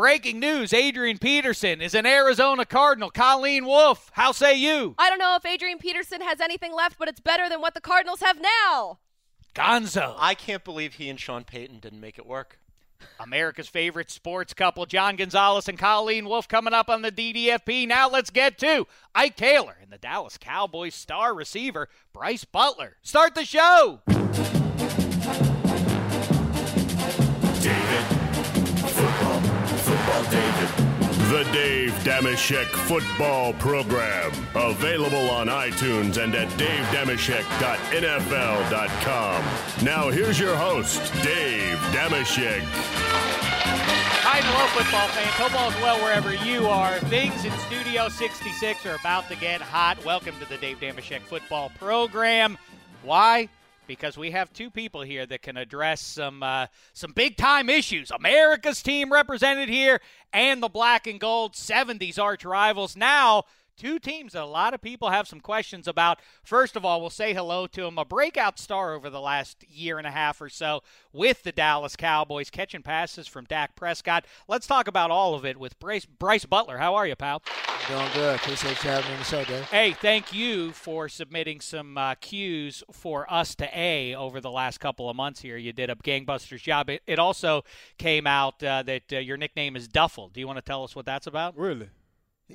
Breaking news Adrian Peterson is an Arizona Cardinal. Colleen Wolfe, how say you? I don't know if Adrian Peterson has anything left, but it's better than what the Cardinals have now. Gonzo. I can't believe he and Sean Payton didn't make it work. America's favorite sports couple, John Gonzalez and Colleen Wolfe, coming up on the DDFP. Now let's get to Ike Taylor and the Dallas Cowboys star receiver, Brice Butler. Start the show. The Dave Dameshek Football Program. Available on iTunes and at davedameshek.nfl.com. Now here's your host, Dave Dameshek. Hi hello, football fans. Hope all's well wherever you are. Things in Studio 66 are about to get hot. Welcome to the Dave Dameshek Football Program. Why? Because we have two people here that can address some uh, some big time issues. America's team represented here, and the black and gold 70s arch rivals. Now two teams that a lot of people have some questions about. First of all, we'll say hello to him, a breakout star over the last year and a half or so with the Dallas Cowboys, catching passes from Dak Prescott. Let's talk about all of it with Bryce, Brice Butler. How are you, pal? Doing good. Appreciate you having me on the show, Dave. Hey, thank you for submitting some uh, cues for us to A over the last couple of months here. You did a gangbusters job. It, it also came out uh, that uh, your nickname is Duffel. Do you want to tell us what that's about? Really?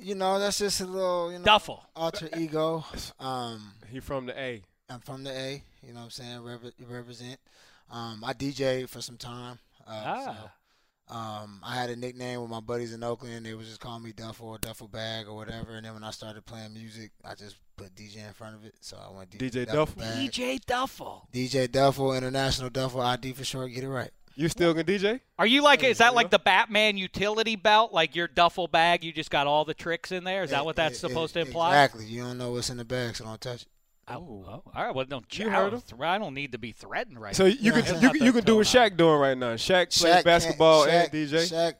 You know, that's just a little, you know, Duffel. alter ego. Um, He from the A. I'm from the A. You know what I'm saying? Rep- represent. Um, I DJ for some time. Uh, Ah. So, um, I had a nickname with my buddies in Oakland. They would just call me Duffel or Duffel Bag or whatever. And then when I started playing music, I just put DJ in front of it. So I went DJ Duffel Duffel? DJ Duffel. DJ Duffel, International Duffel ID for short. Get it right. You still can DJ? Are you like? Is that like the Batman utility belt? Like your duffel bag? You just got all the tricks in there? Is that what that's supposed to imply? Exactly. You don't know what's in the bag, so don't touch it. Oh, oh, all right. Well, don't You heard him? I don't need to be threatened right So now. you Yeah, can you, can- you can do what Shaq doing right now. Shaq plays basketball Shaq- and DJ. Shaq,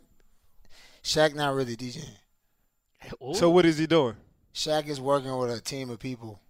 Shaq not really DJing. Ooh. So what is he doing? Shaq is working with a team of people,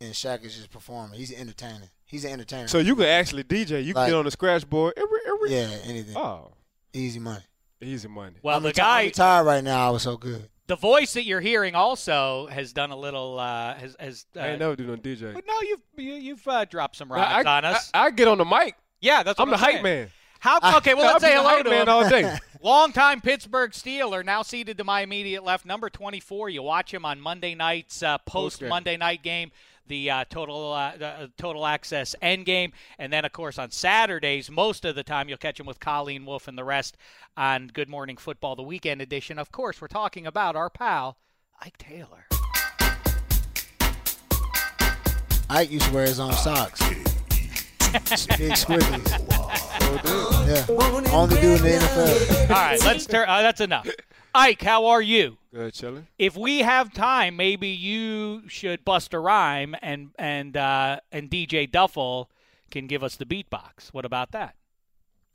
and Shaq is just performing. He's entertaining. He's an entertainer. So you can actually DJ. You can get on the scratch board. Every, every. yeah, anything. Oh, Easy money. easy money. well, I'm, the reti- I'm guy, retired right now. I was so good. the voice that you're hearing, also has done a little. Uh, has has. Uh, I ain't never do no DJ. but no, you've you, you've uh, dropped some I, rhymes I, on us. I, I get on the mic. yeah, that's what I'm the hype man. How? Okay, well, I'll let's be say the hello hype to man him. all day. Longtime Pittsburgh Steeler, now seated to my immediate left, number 24. You watch him on Monday night's uh, post Monday night game, the uh, total uh, the, uh, total access end game, and then of course on Saturdays, most of the time you'll catch him with Colleen Wolfe and the rest on Good Morning Football, the weekend edition. Of course, we're talking about our pal Ike Taylor. Ike used to wear his own socks. Big squigglies. Yeah. Only dude in the NFL. All right, let's turn. Uh, that's enough. Ike, how are you? Good chilling. if we have time, maybe you should bust a rhyme and and uh, and DJ Duffel can give us the beatbox. What about that?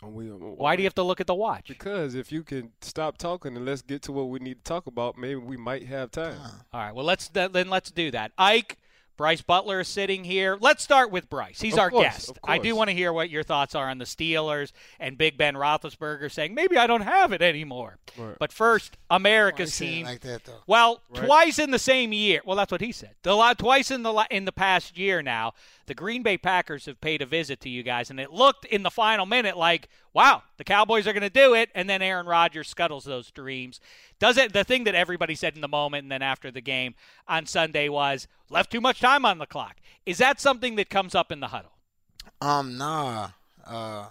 And we- Why do you have to look at the watch? Because if you can stop talking and let's get to what we need to talk about, maybe we might have time. All right, well let's then let's do that. Ike, Brice Butler is sitting here. Let's start with Brice. He's Of our course, guest. I do want to hear what your thoughts are on the Steelers and Big Ben Roethlisberger saying maybe I don't have it anymore. Right. But first, America's you team. like that though. Well, Right. twice in the same year. Well, that's what he said. The twice in the la- in the past year now, the Green Bay Packers have paid a visit to you guys, and it looked in the final minute like, wow, the Cowboys are going to do it, and then Aaron Rodgers scuttles those dreams. Does it? The thing that everybody said in the moment, and then after the game on Sunday was left too much time on the clock. Is that something that comes up in the huddle? Um, nah. Uh,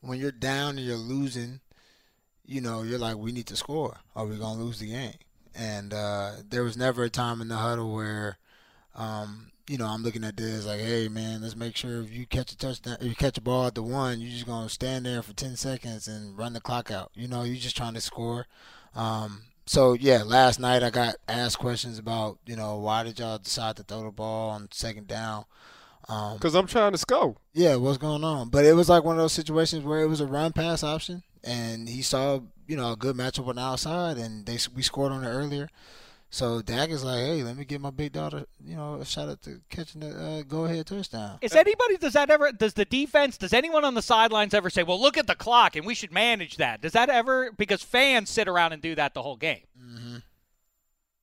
when you're down and you're losing, you know, you're like, we need to score, or we're gonna lose the game. And uh, there was never a time in the huddle where um, you know, I'm looking at this like, hey man, let's make sure if you catch a touchdown, if you catch a ball at the one, you're just gonna stand there for ten seconds and run the clock out. You know, you're just trying to score. Um, so yeah, last night I got asked questions about, you know, why did y'all decide to throw the ball on second down? Um, Because I'm trying to score. yeah, what's going on? But it was like one of those situations where it was a run pass option, and he saw you know a good matchup on the outside, and they we scored on it earlier. So Dak is like, hey, let me give my big daughter you know a shot at the catching the uh, go ahead touchdown. Is anybody does that ever does the defense does anyone on the sidelines ever say, "Well, look at the clock and we should manage that"? Does that ever because fans sit around and do that the whole game?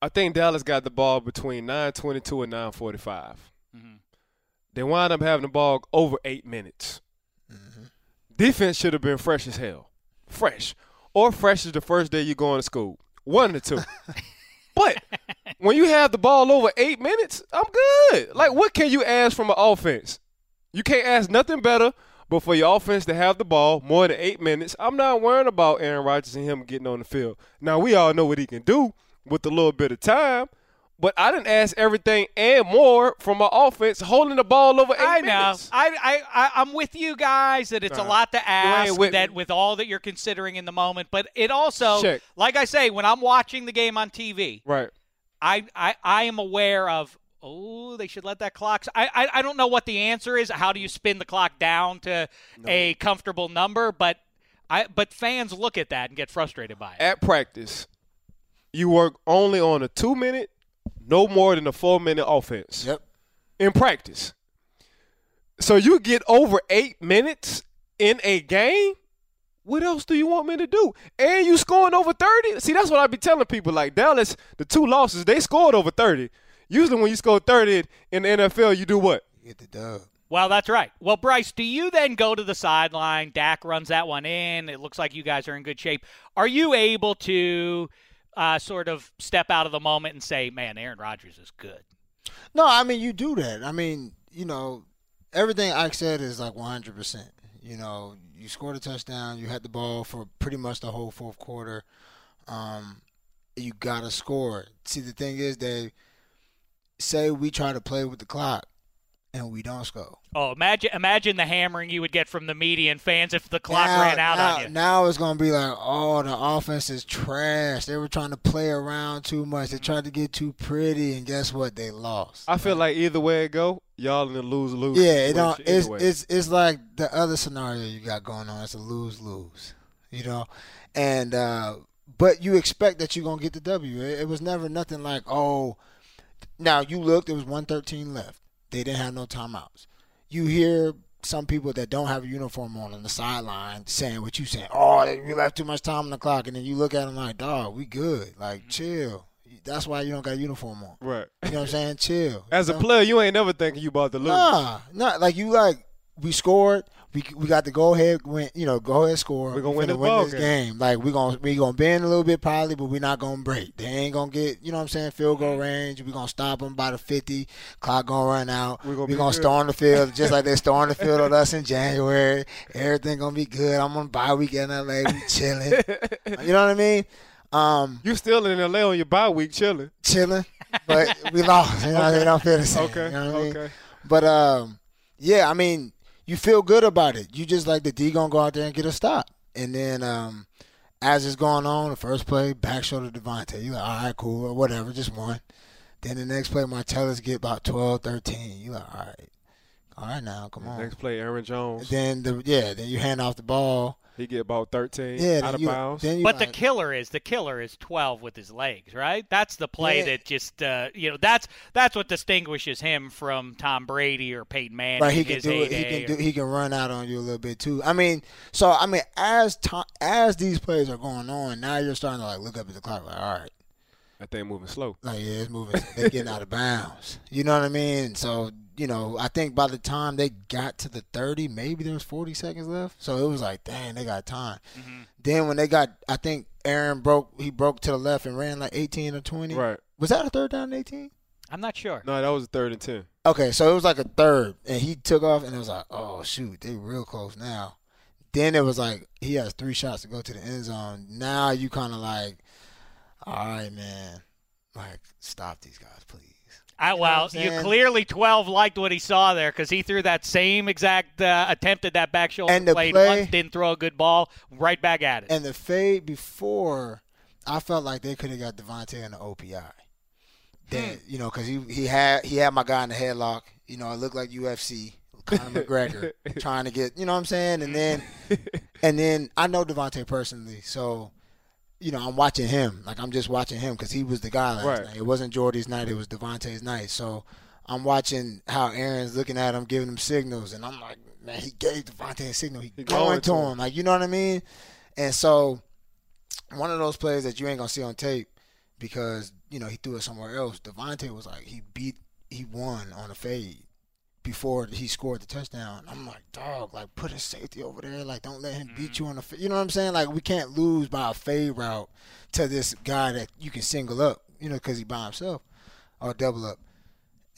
I think Dallas got the ball between 9:22 and 9:45. Mhm. They wind up having the ball over eight minutes. Defense should have been fresh as hell, fresh, or fresh as the first day you're going to school. One or two. but when you have the ball over eight minutes, I'm good. Like, what can you ask from an offense? You can't ask nothing better. But for your offense to have the ball more than eight minutes, I'm not worrying about Aaron Rodgers and him getting on the field. Now we all know what he can do with a little bit of time, but I didn't ask everything and more from my offense holding the ball over eight I know. minutes. I, I, I, I'm with you guys that it's a lot to ask with that me. with all that you're considering in the moment. But it also, Check. like I say, when I'm watching the game on TV, Right. I, I, I am aware of. Oh, they should let that clock. I, I, I don't know what the answer is. How do you spin the clock down to a comfortable number? But I, but fans look at that and get frustrated by it. At practice, you work only on a two minute, no more than a four minute offense. Yep. in practice. So you get over eight minutes in a game. What else do you want me to do? And you scoring over thirty. See, that's what I be telling people. Like Dallas, the two losses, they scored over thirty. Usually, when you score thirty in the NFL, you do what? You get the dub. Well, that's right. Well, Brice, do you then go to the sideline? Dak runs that one in. It looks like you guys are in good shape. Are you able to uh, sort of step out of the moment and say, "Man, Aaron Rodgers is good"? No, I mean you do that. I mean, you know, everything Ike said is like 100. percent You know, you scored a touchdown. You had the ball for pretty much the whole fourth quarter. Um, you gotta score. See, the thing is, they say we try to play with the clock and we don't score. Oh, imagine imagine the hammering you would get from the media and fans if the clock now, ran out now, on you. Now it's gonna be like, oh, the offense is trash. They were trying to play around too much. They tried to get too pretty, and guess what? They lost. I feel like either way it go, y'all in the lose lose. Yeah, it don't. It's anyway. it's it's like the other scenario you got going on. It's a lose lose, you know, and uh, but you expect that you're gonna get the W. It, it was never nothing like oh. Now you looked. There was 113 left. They didn't have no timeouts. You hear some people that don't have a uniform on on the sideline saying what you saying. Oh, we left too much time on the clock, and then you look at them like, dog, we good. Like mm-hmm. chill. That's why you don't got a uniform on. right. You know what I'm saying? Chill. As a know? player, you ain't never thinking you about to lose. Nah, not like you like we scored. We we got to go ahead win. You know, go ahead score. We're gonna win finna this game. game. Like we're gonna we gonna bend a little bit probably, but we're not gonna break. They ain't gonna get you know what I'm saying field goal range. We're gonna stop them by the 50. Clock gonna run out. We're gonna gonna, be good. storm the field just like they stormed the field on us in January. Everything gonna be good. I'm on bye week in LA. We chilling. you know what I mean? Um, You still in LA on your bye week chilling. chilling, but we lost. You know, they don't feel the same. Okay. You know what I mean? okay. But um, yeah, I mean, you feel good about it. You just like the D gonna go out there and get a stop, and then um, as it's going on, the first play back shoulder Davante. You like, all right, cool, or whatever, just one. Then the next play, Martellus get about 12, 13. You like, all right, all right now, come on. Next play, Aaron Jones. Then the yeah, then you hand off the ball. He get about 13 Yeah, out of you, bounds. Then you But the killer is the killer is 12 with his legs, right? That's the play Yeah. that just uh, you know that's that's what distinguishes him from Tom Brady or Peyton Manning. Right, he can do it. He can or- do. He can run out on you a little bit too. I mean, so I mean, as time as these plays are going on, now you're starting to like look up at the clock. Like, all right, that thing moving slow. like yeah, it's moving. They're getting out of bounds. You know what I mean? So you know, I think by the time they got to the 30, maybe there was 40 seconds left. So it was like, dang, they got time. Mm-hmm. Then when they got, I think Aaron broke. He broke to the left and ran like 18 or 20. Right. Was that a third down and 18? I'm not sure. No, that was a third and 10. Okay, so it was like a third, and he took off, and it was like, oh shoot, they real close now. Then it was like he has three shots to go to the end zone. Now you kind of like, all right, man, like stop these guys, please. I, well, you clearly 12 liked what he saw there because he threw that same exact uh, attempt at that back shoulder And blade play- once, didn't throw a good ball, right back at it. And the fade before, I felt like they could have got Davante in the OPI. That you know, because he he had he had my guy in the headlock. You know, it looked like UFC. Conor McGregor trying to get, you know what I'm saying, and then and then I know Davante personally, so you know I'm watching him. Like I'm just watching him because he was the guy last Right. night. It wasn't Jordy's night; it was Davante's night. So I'm watching how Aaron's looking at him, giving him signals, and I'm like, man, he gave Davante a signal. He, He going, going to him. him. like you know what I mean. And so one of those plays that you ain't gonna see on tape because you know he threw it somewhere else. Davante was like he beat, he won on a fade before he scored the touchdown. I'm like, dog, like put a safety over there. Like don't let him beat mm-hmm. you on the. Fa-. You know what I'm saying? Like we can't lose by a fade route to this guy that you can single up. You know, because he by himself or double up.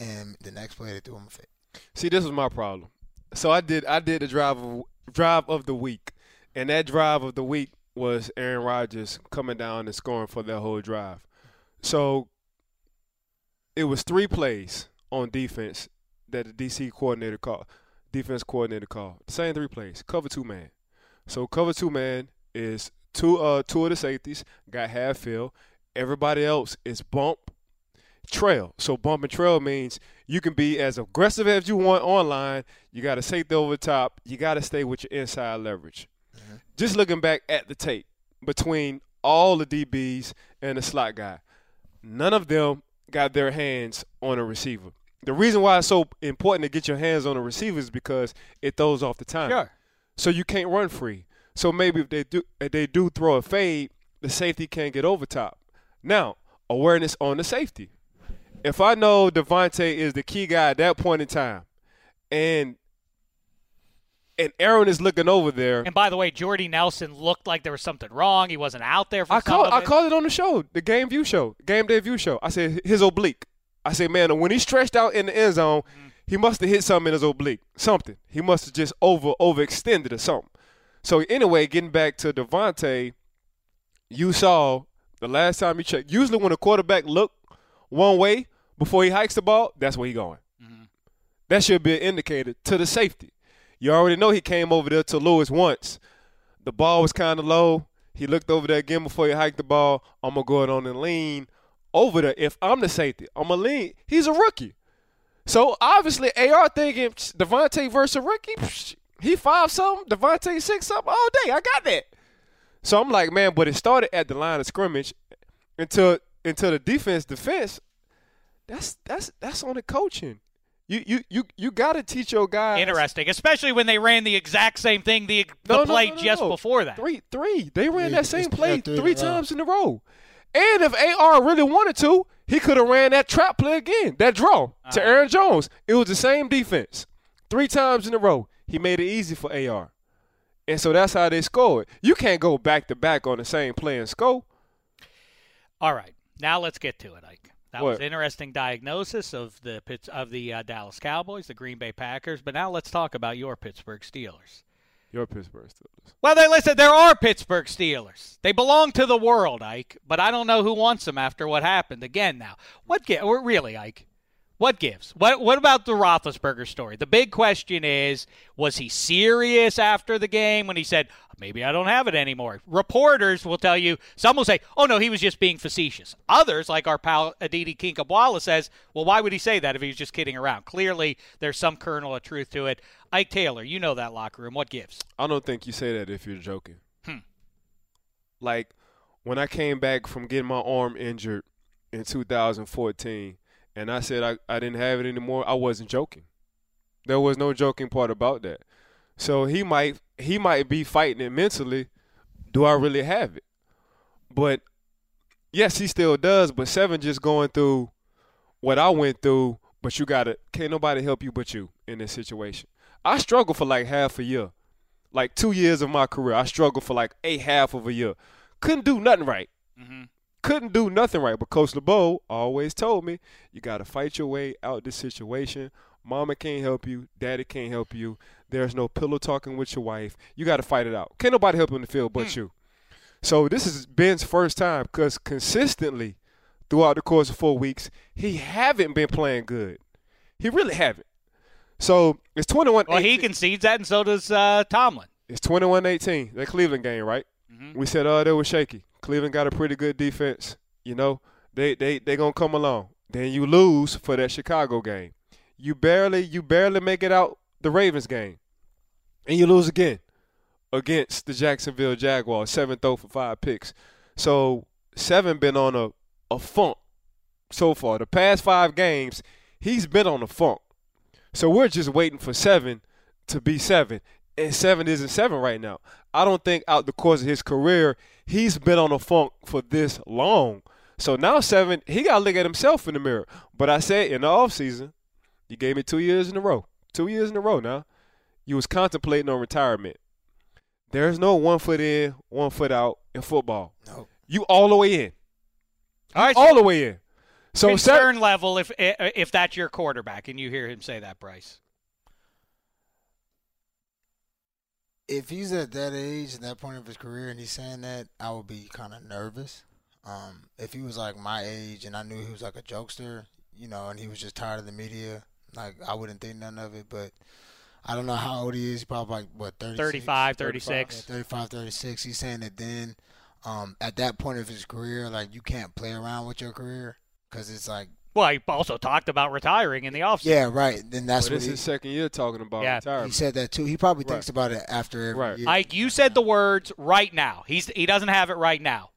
And the next play they threw him a fade. See, this was my problem. So I did I did the drive of, drive of the week, and that drive of the week was Aaron Rodgers coming down and scoring for that whole drive. So it was three plays on defense that the DC coordinator called, defense coordinator called. Same three plays, cover two man. So cover two man is two uh two of the safeties got half fill. Everybody else is bump trail. So bump and trail means you can be as aggressive as you want online. You got to safety over the top. You got to stay with your inside leverage. Just looking back at the tape between all the DBs and the slot guy, none of them got their hands on a receiver. The reason why it's so important to get your hands on a receiver is because it throws off the time. Sure. So you can't run free. So maybe if they do if they do throw a fade, the safety can't get over top. Now, awareness on the safety. If I know Davante is the key guy at that point in time, and and Aaron is looking over there, And by the way, Jordy Nelson looked like there was something wrong. He wasn't out there for I some called of I it. called it on the show, the game view show, game day view show. I said his oblique. I said, man, when he stretched out in the end zone, he must have hit something in his oblique. Something. He must have just over overextended or something. So anyway, getting back to Davante, you saw the last time you checked. Usually when a quarterback look one way before he hikes the ball, that's where he going. Mm-hmm. That should be an indicator to the safety. You already know he came over there to Lewis once. The ball was kind of low. He looked over there again before he hiked the ball. I'm gonna go it on and lean over there. If I'm the safety, I'm gonna lean. He's a rookie, so obviously AR thinking "Psh, Davante versus a rookie. psh, He five something, Davante six something all day. I got that. So I'm like, man, but it started at the line of scrimmage until until the defense defense. That's that's that's on the coaching. You you you you got to teach your guys. Interesting, especially when they ran the exact same thing the, the No, no, play no, no, just no. before that. Three, three. They ran Yeah, that same it's- play three three, in a times in a row. And if AR really wanted to, he could have ran that trap play again, that draw to Aaron Jones. It was the same defense. Three times in a row. He made it easy for AR. And so that's how they scored. You can't go back to back on the same play and score. All right, now let's get to it, Ike. That was What? interesting diagnosis of the of the uh, Dallas Cowboys, the Green Bay Packers. But now let's talk about your Pittsburgh Steelers. Your Pittsburgh Steelers. Well, they listen. There are Pittsburgh Steelers. They belong to the world, Ike. But I don't know who wants them after what happened again. Now, what? Gi- really, Ike? What gives? What? What about the Roethlisberger story? The big question is: Was he serious after the game when he said, "Maybe I don't have it anymore"? Reporters will tell you. Some will say, "Oh no, he was just being facetious." Others, like our pal Aditi Kinkhabwala, says, "Well, why would he say that if he was just kidding around?" Clearly, there's some kernel of truth to it. Ike Taylor, you know that locker room. What gives? I don't think you say that if you're joking. Hmm. Like when I came back from getting my arm injured in 2014, and I said I, I didn't have it anymore, I wasn't joking. There was no joking part about that. So he might he might be fighting it mentally. Do I really have it? But yes, he still does. But seven just going through what I went through. But you gotta can't nobody help you but you in this situation. I struggled for like half a year like two years of my career, I struggled for like a half of a year. Couldn't do nothing right. Mm-hmm. Couldn't do nothing right. But Coach LeBeau always told me, you got to fight your way out this situation. Mama can't help you. Daddy can't help you. There's no pillow talking with your wife. You got to fight it out. Can't nobody help you in the field but hmm. you. So this is Ben's first time because consistently throughout the course of four weeks, he haven't been playing good. He really haven't. So it's 21 Well, he concedes that, and so does uh, Tomlin. It's 21 18, that Cleveland game, right? Mm-hmm. We said, oh, they were shaky. Cleveland got a pretty good defense. You know, they they they gonna come along. Then you lose for that Chicago game. You barely you barely make it out the Ravens game, and you lose again against the Jacksonville Jaguars. Seven throw for five picks. So seven been on a a funk so far. The past five games, he's been on a funk. So we're just waiting for seven to be seven. And seven isn't seven right now. I don't think out the course of his career, he's been on a funk for this long. So now seven, he got to look at himself in the mirror. But I said in the offseason, you gave me two years in a row. Two years in a row now. You was contemplating on retirement. There's no one foot in, one foot out in football. No. You all the way in. All right, All the way in. So concern seven, level if if that's your quarterback, and you hear him say that, Brice. if he's at that age and that point of his career and he's saying that, I would be kind of nervous. Um, if he was like my age and I knew he was like a jokester, you know, and he was just tired of the media, like I wouldn't think none of it. But I don't know how old he is. He's probably like what 36? 35, 35, 36. yeah, 35, 36. He's saying that then, um, at that point of his career, like you can't play around with your career because it's like, Well, he also talked about retiring in the offseason. yeah, right. Then that's Well, what this he, is second year talking about Yeah. he said that too. He probably Right. thinks about it after every Right. year. Ike, you said the words right now. He's he doesn't have it right now.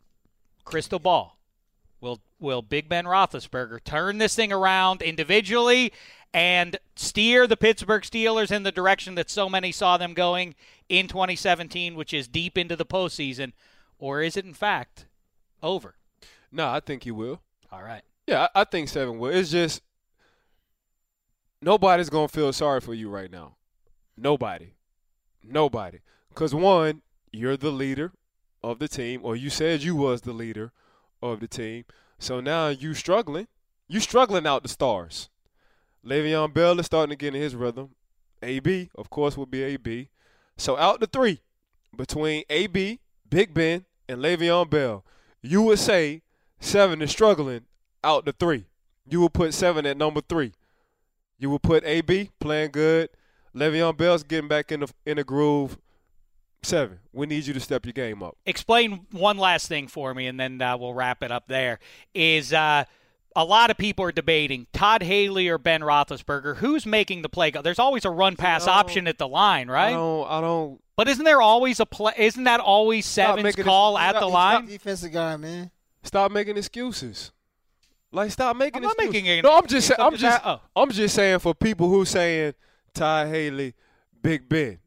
Crystal ball. Will will Big Ben Roethlisberger turn this thing around individually and steer the Pittsburgh Steelers in the direction that so many saw them going in 2017, which is deep into the postseason, or is it in fact over? No, I think he will. All right. Yeah, I, I think seven will. It's just nobody's gonna feel sorry for you right now. Nobody, nobody. Because one, you're the leader of the team, or you said you was the leader of the team. So now you struggling. You struggling out the stars. Le'Veon Bell is starting to get in his rhythm. AB, of course, will be AB. So out the three between AB, Big Ben, and Le'Veon Bell, you would say seven is struggling out the three. You will put seven at number three. You will put AB playing good. Le'Veon Bell's getting back in the in the groove. Seven. We need you to step your game up. explain one last thing for me, and then uh, we'll wrap it up. There is uh, a lot of people are debating Todd Haley or Ben Roethlisberger. Who's making the play? There's always a run pass option at the line, I right? don't. I don't. But isn't there always a play? Isn't that always Stop Seven's call this- at stop- the line? defensive guy, man. Stop making excuses. Like stop making I'm not excuses. making any- No, I'm just. Say, I'm except just. that- I'm just saying for people who saying Ty Haley, Big Ben.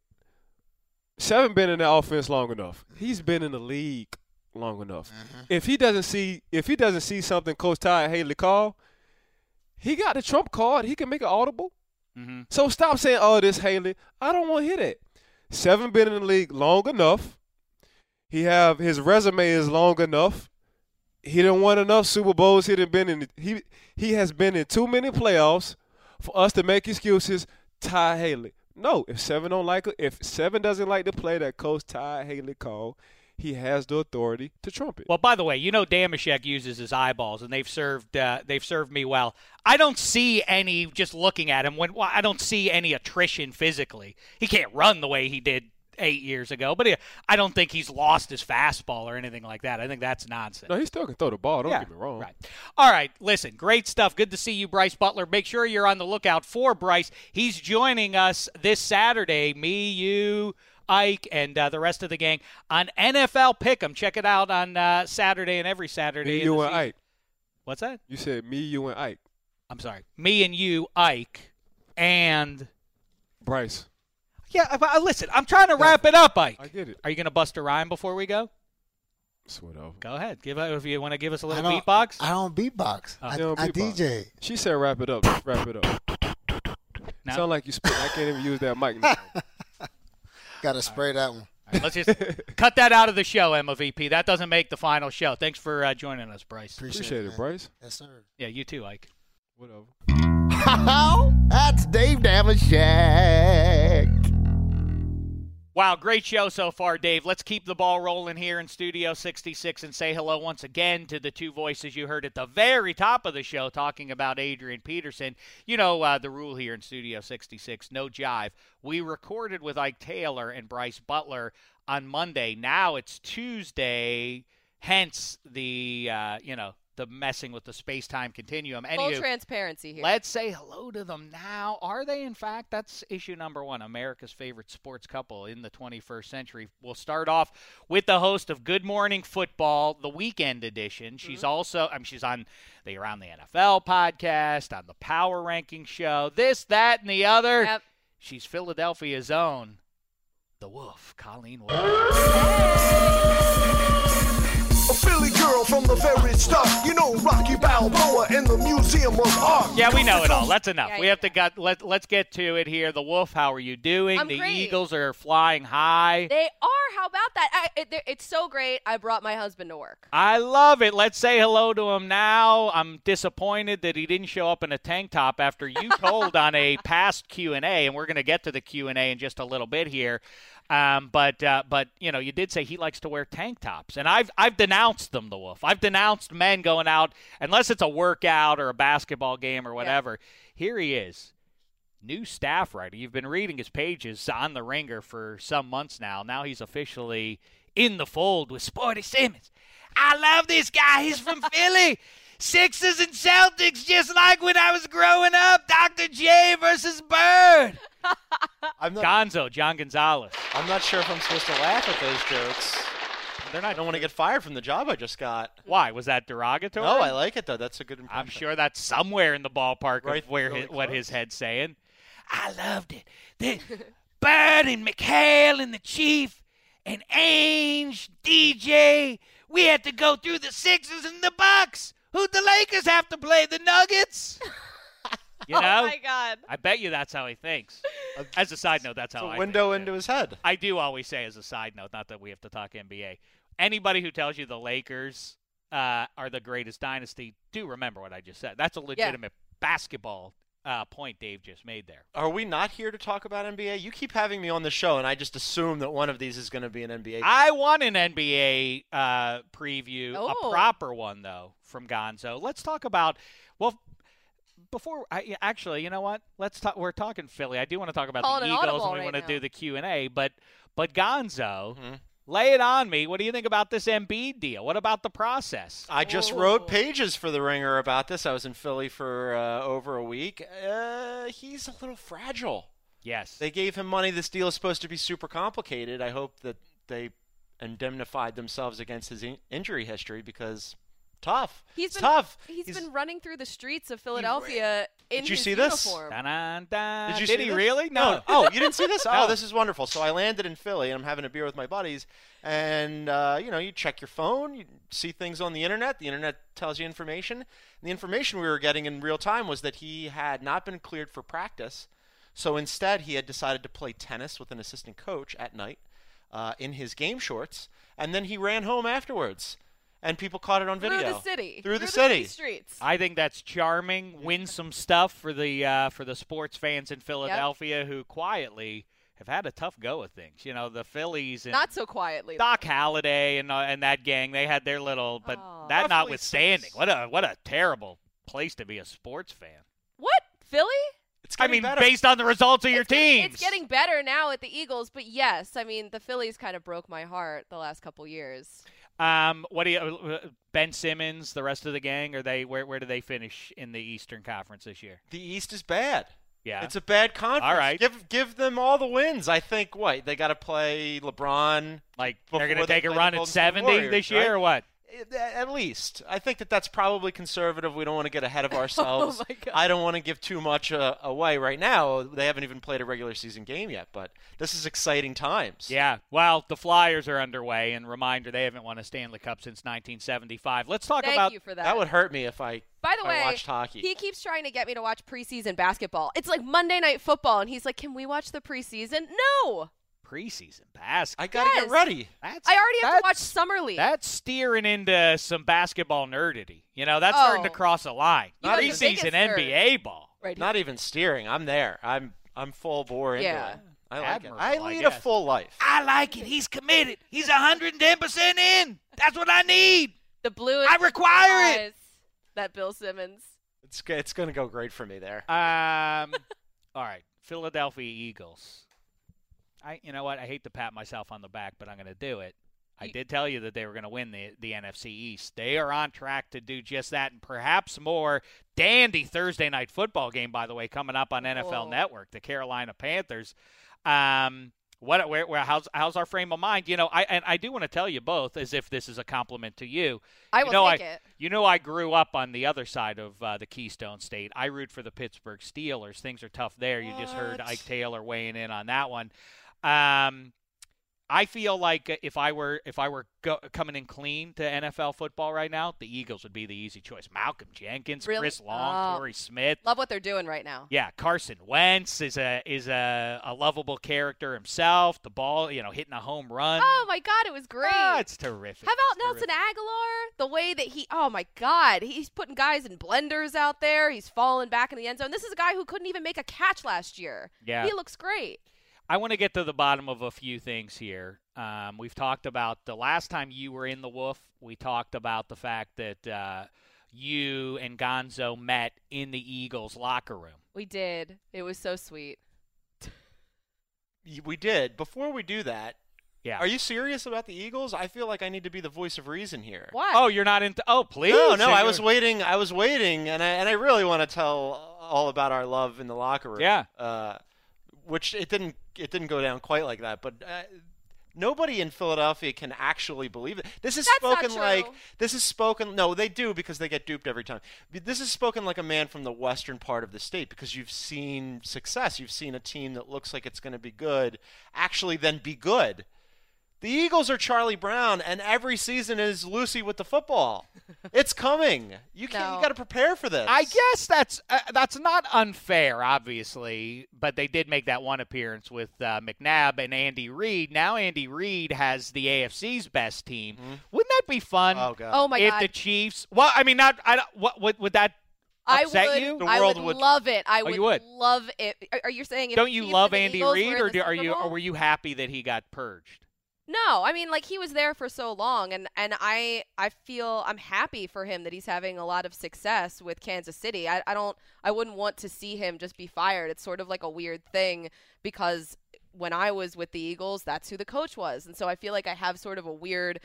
Seven been in the offense long enough. He's been in the league long enough. If he doesn't see, if he doesn't see something Coach Ty Haley call, he got the trump card. He can make it audible. hmm So stop saying, "Oh, this Haley." I don't want to hear that. Seven been in the league long enough. He have his resume is long enough. He didn't won enough Super Bowls. He didn't been in. He he has been in too many playoffs for us to make excuses. Ty Haley. No, if seven don't like if seven doesn't like the play that Coach Ty Haley called, he has the authority to trump it. Well, by the way, you know Dameshek uses his eyeballs, and they've served uh, they've served me well. I don't see any just looking at him when well, I don't see any attrition physically. He can't run the way he did eight years ago, but he, I don't think he's lost his fastball or anything like that. I think that's nonsense. no, he still can throw the ball. Don't Yeah, get me wrong. Right. All right. Listen, great stuff. Good to see you, Brice Butler. Make sure you're on the lookout for Brice. He's joining us this Saturday. Me, you, Ike, and uh, the rest of the gang on NFL Pick'em. Check it out on uh, Saturday and every Saturday. Me, you, and. Ike. What's that? You said me, you, and Ike. I'm sorry. Me and you, Ike, and Brice. Yeah. But, uh, listen, I'm trying to wrap it up, Ike. I get it. Are you going to bust a rhyme before we go? It's whatever. Go ahead. Give uh, if you want to give us a little don't, beatbox. I don't beatbox. Oh. I, don't I beatbox. DJ. She said wrap it up. Wrap it up. No? Sound like you spit. I can't even use that mic now. Got to spray that one. Let's just cut that out of the show, MVP. That doesn't make the final show. Thanks for uh, joining us, Brice. Appreciate, Appreciate it, man. Brice. Yes, sir. Yeah, you too, Ike. Whatever. That's Dave Dameshek. Wow, great show so far, Dave. Let's keep the ball rolling here in Studio 66 and say hello once again to the two voices you heard at the very top of the show talking about Adrian Peterson. You know uh, the rule here in Studio 66 no jive. We recorded with Ike Taylor and Brice Butler on Monday. Now it's Tuesday, hence the, uh, you know, the messing with the space time continuum. Full transparency here. Let's say hello to them now. Are they, in fact? That's issue number one. America's favorite sports couple in the 21st century. We'll start off with the host of Good Morning Football, the weekend edition. She's Mm-hmm. also, I mean, she's on the Around the NFL podcast, on the Power Ranking Show, this, that, and the other. Yep. She's Philadelphia's own, the Wolf, Colleen Wolfe. A Philly girl from the very start. You know Rocky Balboa in the Museum of Art. Yeah, we know it all. That's enough. Yeah, we yeah, have to got let let's get to it here. The Wolf, how are you doing? I'm the great. Eagles are flying high. They are. How about that? I, it, it's so great. I brought my husband to work. I love it. Let's say hello to him now. I'm disappointed that he didn't show up in a tank top after you told on a past Q and A, and we're going to get to the Q and A in just a little bit here. Um, but uh, but you know, you did say he likes to wear tank tops, and I've I've denounced them, the Wolf. I've denounced men going out unless it's a workout or a basketball game or whatever. Here he is, new staff writer. You've been reading his pages on the Ringer for some months now. Now he's officially in the fold with Sporty Simmons. I love this guy. He's from Philly. Sixers and Celtics, just like when I was growing up. Dr. J versus Bird. I'm not, Gonzo, John Gonzalez. I'm not sure if I'm supposed to laugh at those jokes. They're not. I not. don't want to get fired from the job I just got. Why was that derogatory? No, I like it though. That's a good impression. I'm sure that's somewhere in the ballpark Right, of where really his, what his head's saying. I loved it. The Bird and McHale and the Chief and Ainge, DJ. We had to go through the Sixers and the Bucks. Who'd the Lakers have to play? The Nuggets. You know, Oh my god. I bet you that's how he thinks. As a side note, that's It's how a I window think, into too. his head. I do always say as a side note, not that we have to talk NBA. Anybody who tells you the Lakers uh, are the greatest dynasty, do remember what I just said. That's a legitimate basketball uh, point Dave just made there. Are we not here to talk about NBA? You keep having me on the show, and I just assume that one of these is going to be an NBA. I want an NBA uh, preview, a Oh. proper one though, from Gonzo. Let's talk about well. Before I actually, you know what? Let's talk. We're talking Philly. I do want to talk about Calling the Eagles, audible and we right want to do the Q and A. But but Gonzo, Mhm. Lay it on me. What do you think about this Embiid deal? What about the process? I just Oh. wrote pages for the Ringer about this. I was in Philly for uh, over a week. Uh, he's a little fragile. Yes. They gave him money. This deal is supposed to be super complicated. I hope that they indemnified themselves against his in- injury history because tough. He's It's been tough. He's He's- been running through the streets of Philadelphia in Did you his see this? uniform. Dun-dun-dun. Did you Did see he this? really? No. Oh, you didn't see this? No. Oh, this is wonderful. So I landed in Philly, and I'm having a beer with my buddies, and uh, you know, you check your phone, you see things on the internet. The internet tells you information. And the information we were getting in real time was that he had not been cleared for practice. So instead, he had decided to play tennis with an assistant coach at night uh, in his game shorts, and then he ran home afterwards. And people caught it on video Through the city. Through the city city. streets. I think that's charming. Win some stuff for the uh, for the sports fans in Philadelphia who quietly have had a tough go of things. You know, the Phillies and Not so quietly. Doc Halladay and uh, and that gang. They had their little, but Aw. that Roughly notwithstanding, six. what a what a terrible place to be a sports fan. What? Philly? It's I mean, better. based on the results of your it's getting, teams. It's getting better now at the Eagles, but yes, I mean the Phillies kind of broke my heart the last couple years. Um, what do you, uh, Ben Simmons, the rest of the gang? Are they where where do they finish in the Eastern Conference this year? the East is bad. Yeah, It's a bad conference. All right. Give give them all the wins. I think what they got to play LeBron like they're going to they take a run at seventy Warriors, this year right? or what? Eh, At least I think that that's probably conservative. We don't want to get ahead of ourselves. Oh my God. I don't want to give too much uh, away right now. They haven't even played a regular season game yet, but this is exciting times. Yeah, well, the Flyers are underway, and reminder they haven't won a Stanley Cup since 1975. Let's talk Thank about you for that. that would hurt me if I By the if I way, watched hockey. he keeps trying to get me to watch preseason basketball. It's like Monday night football, and he's like, "Can we watch the preseason?" No, preseason basketball. I gotta Yes. get ready. That's, I already have to watch that's- summer league. That's steering into some basketball nerdity. You know, that's starting to Oh. cross a line. You are Preseason. NBA ball. right. Not even steering. I'm there. I'm I'm full bore into Yeah. it. I like admirable. it. I I lead a full life. I like it. He's committed. He's 110% in. That's what I need. The blue. I require it. That Bill Simmons. It's it's going to go great for me there. Um, all right, Philadelphia Eagles. I, you know what? I hate to pat myself on the back, but I'm going to do it. I did tell you that they were going to win the the NFC East. They are on track to do just that, and perhaps more. Dandy Thursday night football game, by the way, coming up on NFL Oh. Network. The Carolina Panthers. Um, what? Where? Where? How's how's our frame of mind? You know, I and I do want to tell you both, as if this is a compliment to you. I You will know, take I- it. You know, I grew up on the other side of uh, the Keystone State. I root for the Pittsburgh Steelers. Things are tough there. You just heard Ike Taylor weighing in on that one. Um, I feel like if I were if I were go- coming in clean to NFL football right now, the Eagles would be the easy choice. Malcolm Jenkins, Really? Chris Long, Oh. Torrey Smith. Love what they're doing right now. Yeah, Carson Wentz is a is a, a lovable character himself. The ball, you know, hitting a home run. Oh my God, it was great. Ah, it's terrific. How about It's Nelson terrific. Agholor? The way that he, oh my God, he's putting guys in blenders out there. He's falling back in the end zone. This is a guy who couldn't even make a catch last year. Yeah. He looks great. I want to get to the bottom of a few things here. Um, we've talked about the last time you were in the Wolf. We talked about the fact that uh, you and Gonzo met in the Eagles locker room. We did. It was so sweet. We did. Before we do that, Yeah. are you serious about the Eagles? I feel like I need to be the voice of reason here. What? Oh, you're not into. Oh, please. No, no, I was waiting. I was waiting, and I and I really want to tell all about our love in the locker room. Yeah. Uh, which it didn't. It didn't go down quite like that, but. Uh, Nobody in Philadelphia can actually believe it. This is That's spoken like this is spoken. No, they do because they get duped every time. This is spoken like a man from the western part of the state because you've seen success. You've seen a team that looks like it's going to be good actually then be good. The Eagles are Charlie Brown, and every season is Lucy with the football. it's coming. You can't. No. You got to prepare for this. I guess that's uh, that's not unfair, obviously, but they did make that one appearance with uh, McNabb and Andy Reid. Now Andy Reid has the AFC's best team. Wouldn't that be fun? Oh god. Oh my if God. If the Chiefs, well, I mean, not. I don't, what would would that I upset would, you? The I world would, would- love it. I Oh, would, would? love it. Are, are you saying? If Don't you love Andy Eagles Reid, or do, are you or were you happy that he got purged? No, I mean like he was there for so long and and I I feel I'm happy for him that he's having a lot of success with Kansas City. I I don't I wouldn't want to see him just be fired. It's sort of like a weird thing because when I was with the Eagles, that's who the coach was. And so I feel like I have sort of a weird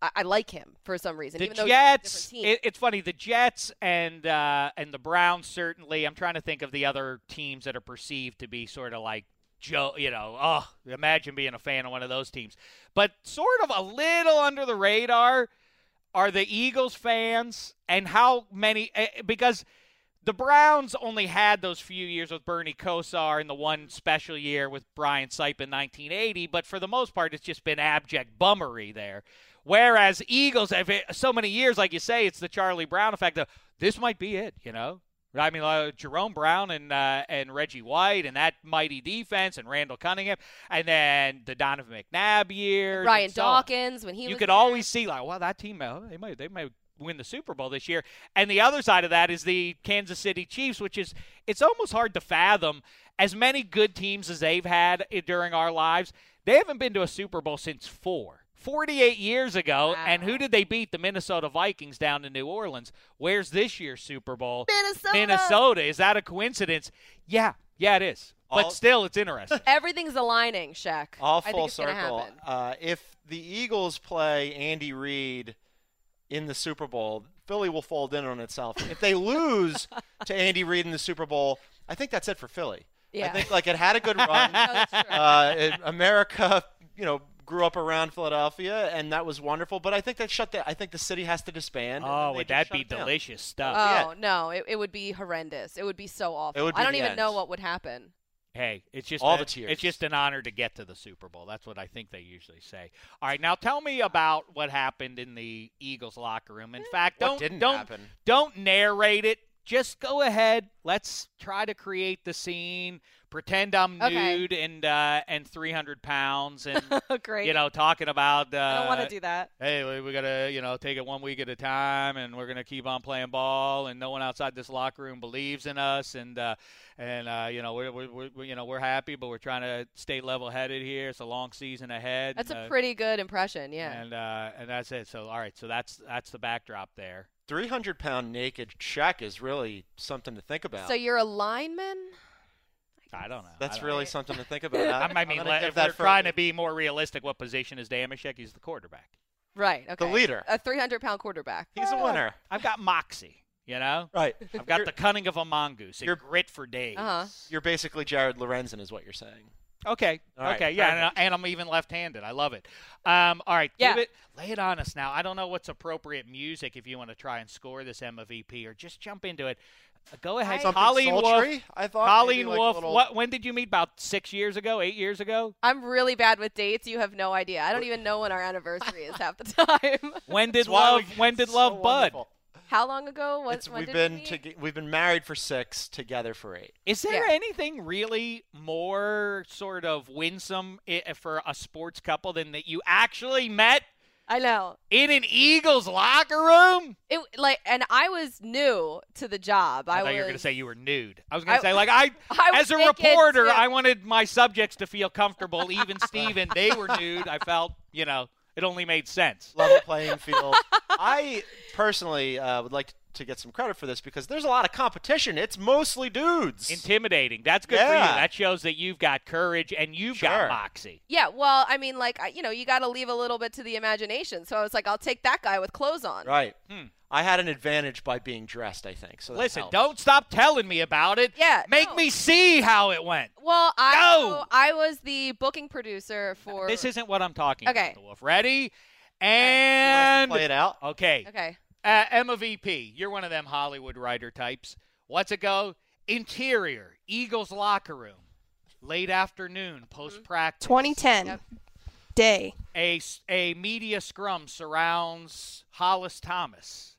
I, I like him for some reason. The even though he's a Jets. different team. It, it's funny. The Jets and uh, and the Browns certainly. I'm trying to think of the other teams that are perceived to be sort of like Joe. You know, oh, imagine being a fan of one of those teams. But sort of a little under the radar are the Eagles fans and how many eh, because. The Browns only had those few years with Bernie Kosar and the one special year with Brian Sipe in 1980, but for the most part, it's just been abject bummery there. Whereas Eagles have so many years, like you say, it's the Charlie Brown effect of this might be it, you know. I mean, uh, Jerome Brown and uh, and Reggie White and that mighty defense and Randall Cunningham, and then the Donovan McNabb years, Ryan so on Dawkins when he you was could there. always see like, well, that team, uh, they might, they might win the Super Bowl this year. And the other side of that is the Kansas City Chiefs, which is it's almost hard to fathom. As many good teams as they've had during our lives, they haven't been to a Super Bowl since four. 48 years ago, and who did they beat? The Minnesota Vikings down in New Orleans. Where's this year's Super Bowl? Minnesota. Minnesota. Is that a coincidence? Yeah, yeah, it is. But still, it's interesting. Everything's aligning, Shaq. All I think full it's circle. Uh, if the Eagles play Andy Reid in the Super Bowl, Philly will fold in on itself. If they lose to Andy Reid in the Super Bowl, I think that's it for Philly. I think like it had a good run. No, that's true. uh, it, America, you know, grew up around Philadelphia, and that was wonderful. But I think that shut the. I think the city has to disband. oh, would that be delicious stuff? Oh yeah. no, it, it would be horrendous. It would be so awful. It would be I don't even end. know what would happen. Hey, it's just All a- the tears. It's just an honor to get to the Super Bowl. That's what I think they usually say. All right, now tell me about what happened in the Eagles locker room. In eh, fact, What don't didn't don't happen? don't narrate it. Just go ahead. Let's try to create the scene. Pretend I'm Okay. nude and uh, and 300 pounds and Great. you know talking about. Uh, I don't want to do that. Hey, we, we gotta you know take it one week at a time, and we're gonna keep on playing ball, and no one outside this locker room believes in us, and uh, and uh, you know we're, we're, we're you know we're happy, but we're trying to stay level-headed here. It's a long season ahead. That's and, a uh, pretty good impression. Yeah. and uh, and that's it. So all right, so that's that's the backdrop there. 300 pound naked Shaq is really something to think about. So you're a lineman? I don't know. That's don't really Right. something to think about. I, I'm mean, let- if that we're trying to be more realistic, what position is Dameshek? He's the quarterback. Right. Okay. The leader. A 300 pound quarterback. He's a winner. I've got moxie, you know. Right. I've got You're- the cunning of a mongoose and You're- grit for days. Uh-huh. You're basically Jared Lorenzen, is what you're saying. Okay. All right, okay. Yeah. And, and I'm even left-handed. I love it. Um, all right. Yeah. Give it. Lay it on us now. I don't know what's appropriate music if you want to try and score this MVP or just jump into it. Go ahead. Something Colleen Wolfe. I thought. Colleen maybe like Wolf. little- What? When did you meet? About six years ago? Eight years ago? I'm really bad with dates. You have no idea. I don't even know when our anniversary is half the time. When did That's why we- love? When did so love bud? wonderful. How long ago was It's, when we've did been we to, we've been married for six, together for eight. Is there Yeah. anything really more sort of winsome for a sports couple than that you actually met I know. in an Eagles locker room? It like and I was new to the job. I, I, thought was you were going to say you were nude. I was going I- to say like I, I as a reporter, too. I wanted my subjects to feel comfortable. Even Steven, they were nude. I felt, you know, it only made sense. Level playing field. I personally uh, would like to get some credit for this because there's a lot of competition. It's mostly dudes. Intimidating. That's good for you. That shows that you've got courage and you've got Sure. moxie. Yeah, well, I mean, like, you know, you got to leave a little bit to the imagination. So I was like, I'll take that guy with clothes on. right. Hmm. I had an advantage by being dressed, I think. So Listen, helps. don't stop telling me about it. Yeah, Make no. me see how it went. Well, I Go! I was the booking producer for. This isn't what I'm talking Okay. about, the Wolf. Ready? You want to And play it out. okay. Okay. Uh, Emma VP, you're one of them Hollywood writer types. What's it go? Interior, Eagles locker room, late afternoon, post practice. 2010 Yep. day. a media scrum surrounds Hollis Thomas.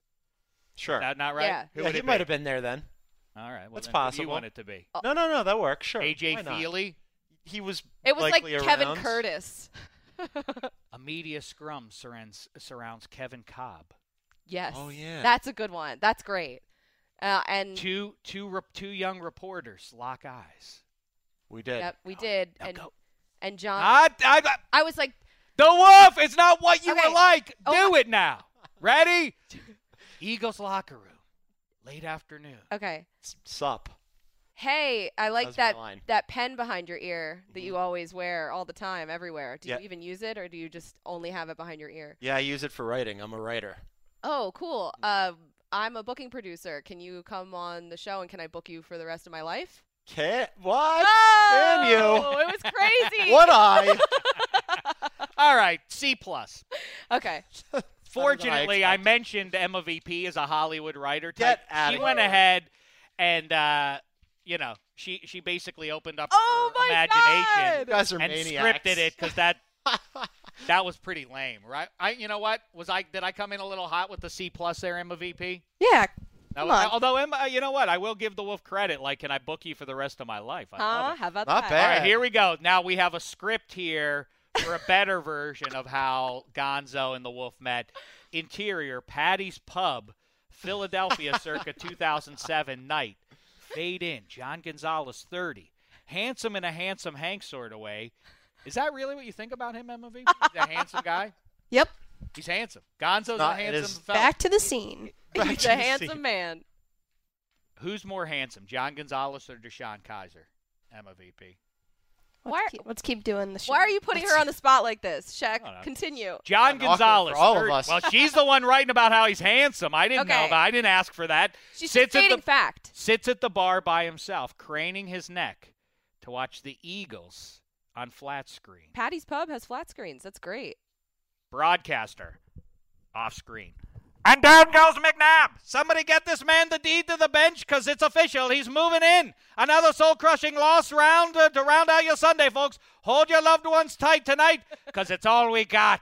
Sure. That not right? Yeah. Who yeah, he it might have been there then. All right. Well, That's who do possible. You want it to be Oh. No, no, no. That works. Sure. AJ Why? Feeley. He was. It was like likely Kevin. Curtis. A media scrum surrounds surrounds Kevin Kolb. Yes. Oh, yeah. That's a good one. That's great. Uh, and Two two re- two young reporters lock eyes. We did. yep, we did. And go. and John, I, I, I was like, the wolf. It's not what you Okay. were like. Oh, Do it now. Ready? Eagles locker room. Late afternoon. okay, Sup. hey, I like That that that pen behind your ear that you always wear all the time, everywhere. Do Yeah. you even use it, or do you just only have it behind your ear? Yeah, I use it for writing. I'm a writer. Oh, cool. Uh, I'm a booking producer. Can you come on the show and can I book you for the rest of my life? Can what? Oh, Can you? It was crazy. Would I? All right. C plus. Okay. Fortunately, I expected. mentioned Emma VP as a Hollywood writer. Get type. outta She went here. ahead and uh, you know she she basically opened up Oh her my imagination you and maniacs. scripted it because that that was pretty lame, right? I you know what was I did I come in a little hot with the C plus there, Emma VP? Yeah. That Come was- on. although Emma, you know what? I will give the Wolf credit. Like, can I book you for the rest of my life? I love Huh? it. How about Not that? bad. All right, here we go. Now we have a script here for a better version of how Gonzo and the Wolf met. Interior, Patty's Pub, Philadelphia, circa 2007 night. Fade in, John Gonzalez, 30. Handsome in a handsome Hank sort of way. Is that really what you think about him, Emma The handsome guy? Yep. He's handsome. Gonzo's No, a handsome is- fella. Back to the scene. He's a handsome man. Who's more handsome, John Gonzalez or DeShone Kizer? Emma VP. Let's, Why- keep, let's keep doing the show. Why are you putting her on the spot like this? Shaq, I don't know. continue. John Awkward for Gonzalez. all of us. Well, she's the one writing about how he's handsome. I didn't know that. I didn't ask for that. She's sits at stating the fact. sits at the bar by himself, craning his neck to watch the Eagles on flat screen. Patty's Pub has flat screens. That's great. Broadcaster off screen. And down goes McNabb. Somebody get this man the deed to the bench because it's official. He's moving in. Another soul crushing loss round uh, to round out your Sunday, folks. Hold your loved ones tight tonight because it's all we got.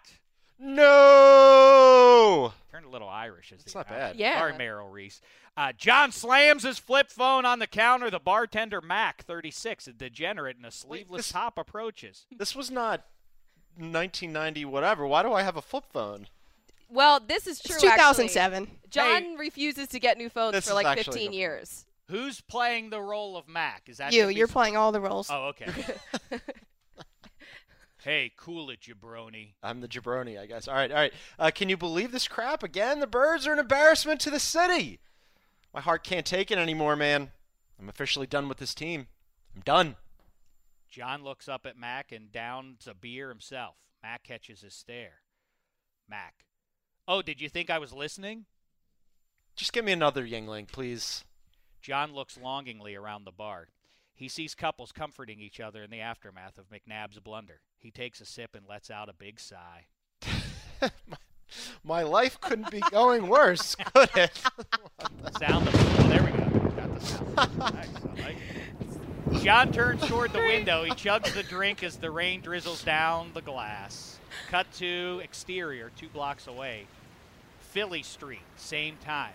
No. Turned a little Irish. As It's the not announcer. bad. Yeah. Sorry, Merrill Reese. Uh, John slams his flip phone on the counter. The bartender, Mac, 36, a degenerate in a sleeveless this- top, approaches. This was not 1990 whatever. Why do I have a flip phone? Well, this is true. It's 2007. Actually. John refuses to get new phones for like 15 years. Who's playing the role of Mac? Is that You, you're playing all the roles. Oh, okay. hey, cool it, jabroni. I'm the jabroni, I guess. All right, all right. Uh, can you believe this crap again? The birds are an embarrassment to the city. My heart can't take it anymore, man. I'm officially done with this team. I'm done. John looks up at Mac and downs a beer himself. Mac catches his stare. Mac. Oh, did you think I was listening? Just give me another Yuengling, please. John looks longingly around the bar. He sees couples comforting each other in the aftermath of McNabb's blunder. He takes a sip and lets out a big sigh. My life couldn't be going worse, could it? Sound of oh, there we go. Got the sound. Nice, I like it. John turns toward the window. He chugs the drink as the rain drizzles down the glass. Cut to exterior, two blocks away. Philly Street, same time.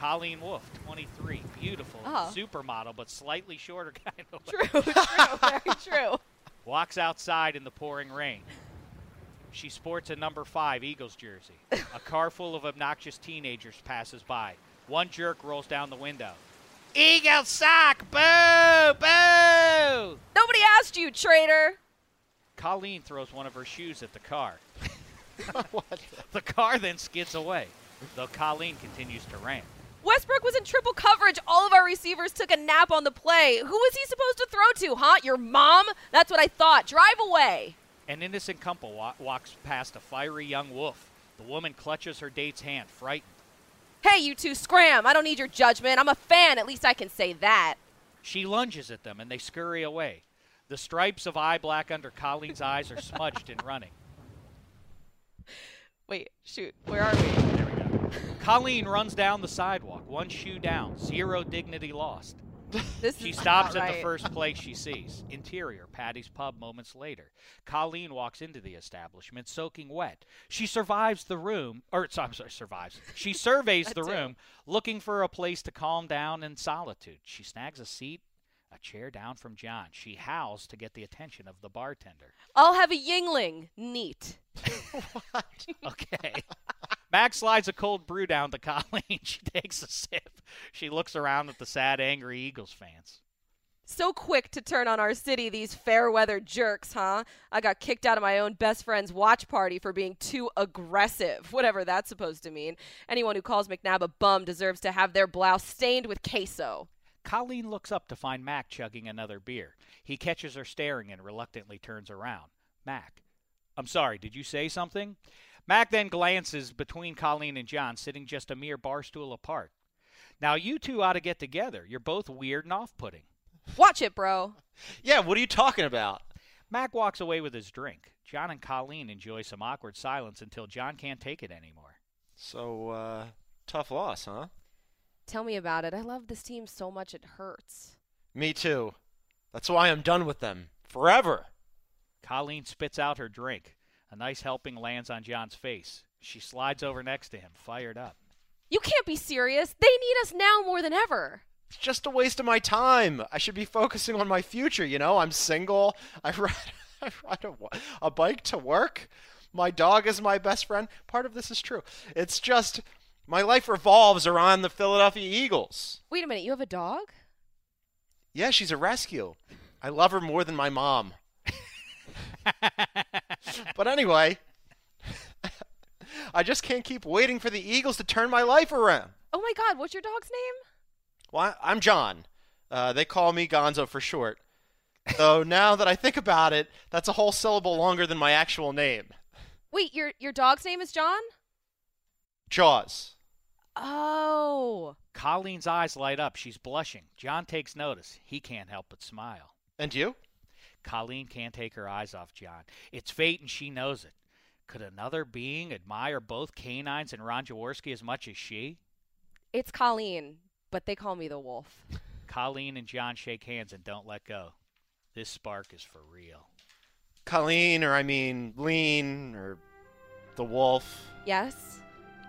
Colleen Wolfe, 23, beautiful, Oh. supermodel, but slightly shorter kind of. True, true, very true. Walks outside in the pouring rain. She sports a number five Eagles jersey. A car full of obnoxious teenagers passes by. One jerk rolls down the window. Eagle sock! Boo! Boo! Nobody asked you, traitor. Colleen throws one of her shoes at the car. what? The car then skids away, though Colleen continues to rant. Westbrook was in triple coverage. All of our receivers took a nap on the play. Who was he supposed to throw to, huh? Your mom? That's what I thought. Drive away. An innocent couple wa- walks past a fiery young wolf. The woman clutches her date's hand, frightened. Hey, you two, scram. I don't need your judgment. I'm a fan. At least I can say that. She lunges at them and they scurry away. The stripes of eye black under Colleen's eyes are smudged in running. Wait, shoot. Where are we? There we go. Colleen runs down the sidewalk, one shoe down, zero dignity lost. She stops at the first place she sees. Interior, Patty's Pub moments later. Colleen walks into the establishment soaking wet. She survives the room, or I'm sorry, survives. She surveys the room, looking for a place to calm down in solitude. She snags a seat, a chair down from John. She howls to get the attention of the bartender. I'll have a Yuengling. Neat. What? okay. Max slides a cold brew down to Colleen. She takes a sip. She looks around at the sad, angry Eagles fans. So quick to turn on our city, these fair weather jerks, huh? I got kicked out of my own best friend's watch party for being too aggressive, whatever that's supposed to mean. Anyone who calls McNabb a bum deserves to have their blouse stained with queso. Colleen looks up to find Mac chugging another beer. He catches her staring and reluctantly turns around. Mac, I'm sorry, did you say something? Mac then glances between Colleen and John, sitting just a mere bar stool apart. Now, you two ought to get together. You're both weird and off putting. Watch it, bro. Yeah, what are you talking about? Mac walks away with his drink. John and Colleen enjoy some awkward silence until John can't take it anymore. So, uh, tough loss, huh? Tell me about it. I love this team so much it hurts. Me too. That's why I'm done with them. Forever. Colleen spits out her drink. A nice helping lands on John's face. She slides over next to him, fired up. You can't be serious. They need us now more than ever. It's just a waste of my time. I should be focusing on my future, you know? I'm single. I ride, I ride a, a bike to work. My dog is my best friend. Part of this is true. It's just my life revolves around the Philadelphia Eagles. Wait a minute. You have a dog? Yeah, she's a rescue. I love her more than my mom. but anyway, I just can't keep waiting for the Eagles to turn my life around. Oh my God. What's your dog's name? Well, I- I'm John. Uh, they call me Gonzo for short. So now that I think about it, that's a whole syllable longer than my actual name. Wait, your your dog's name is John? Jaws. Oh. Colleen's eyes light up. She's blushing. John takes notice. He can't help but smile. And you? Colleen can't take her eyes off John. It's fate, and she knows it. Could another being admire both canines and Ron Jaworski as much as she? It's Colleen, but they call me the wolf. Colleen and John shake hands and don't let go. This spark is for real. Colleen, or I mean, Lean, or the wolf. Yes?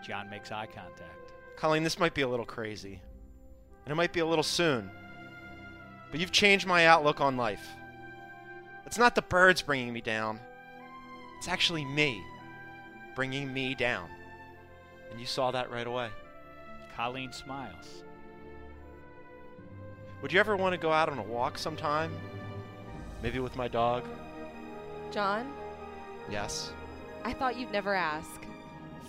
John makes eye contact. Colleen, this might be a little crazy, and it might be a little soon, but you've changed my outlook on life. It's not the birds bringing me down, it's actually me bringing me down. And you saw that right away. Colleen smiles. Would you ever want to go out on a walk sometime? Maybe with my dog? John, Yes. I thought you'd never ask.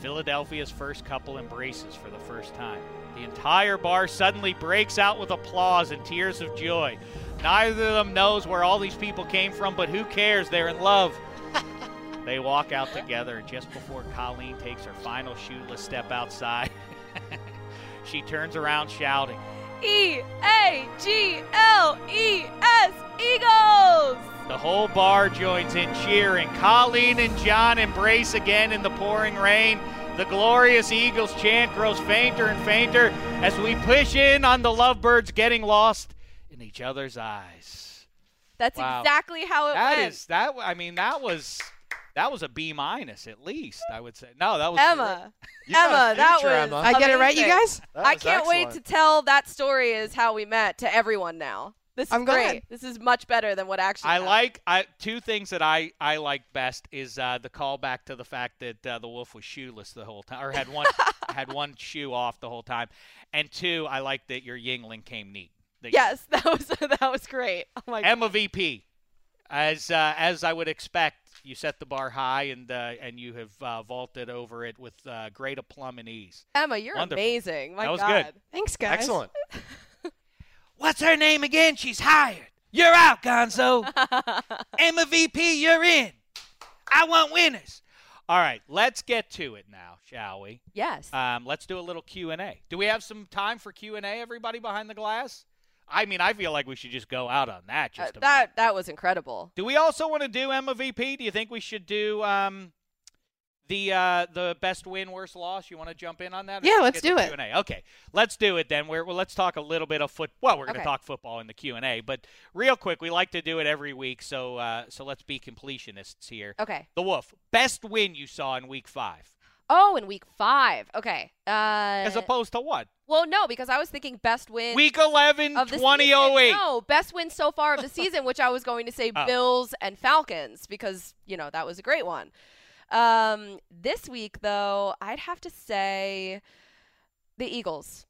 Philadelphia's first couple embraces for the first time. The entire bar suddenly breaks out with applause and tears of joy. Neither of them knows where all these people came from, but who cares? They're in love. they walk out together, just before Colleen takes her final shoeless step outside, she turns around shouting, E A G L E S Eagles! The whole bar joins in cheering. Colleen and John embrace again in the pouring rain. The glorious Eagles chant grows fainter and fainter as we push in on the lovebirds getting lost in each other's eyes. That's Wow. exactly how it That went. is that. I mean, that was that was a B minus at least. I would say. No, that was Emma. You got a Emma, that was. Emma. I get it right, you guys? I can't wait to tell that story is how we met to everyone now. This is I'm great. glad. This is much better than what actually I happened. like I, two things that I, I like best is uh, the callback to the fact that uh, the wolf was shoeless the whole time, or had one had one shoe off the whole time, and two, I like that your Yuengling came neat. That you- Yes, that was that was great. Oh my Emma VP, as uh, as I would expect, you set the bar high and uh, and you have uh, vaulted over it with uh, great aplomb and ease. Emma, you're Wonderful. amazing. My That was God. good. Thanks, guys. Excellent. What's her name again? She's hired. You're out, Gonzo. Emma VP, you're in. I want winners. All right, let's get to it now, shall we? Yes. Um, let's do a little Q and A. Do we have some time for Q and A? Everybody behind the glass. I mean, I feel like we should just go out on that. Uh, Just minute. that that was incredible. Do we also want to do Emma VP? Do you think we should do um, the uh, the best win, worst loss? You want to jump in on that? Yeah, let's do it. Q&A? Okay, let's do it then. We're, well, let's talk a little bit of foot. Well, we're going to Okay. talk football in the Q and A, but real quick, we like to do it every week. So uh, so let's be completionists here. Okay. The Wolf, best win you saw in Week Five, Oh, in week five. Okay. Uh, as opposed to what? well, no, because I was thinking best win Week 11, of the 2008. season. No, best win so far of the season, which I was going to say Oh. Bills and Falcons because you know that was a great one. Um, this week though, I'd have to say the Eagles.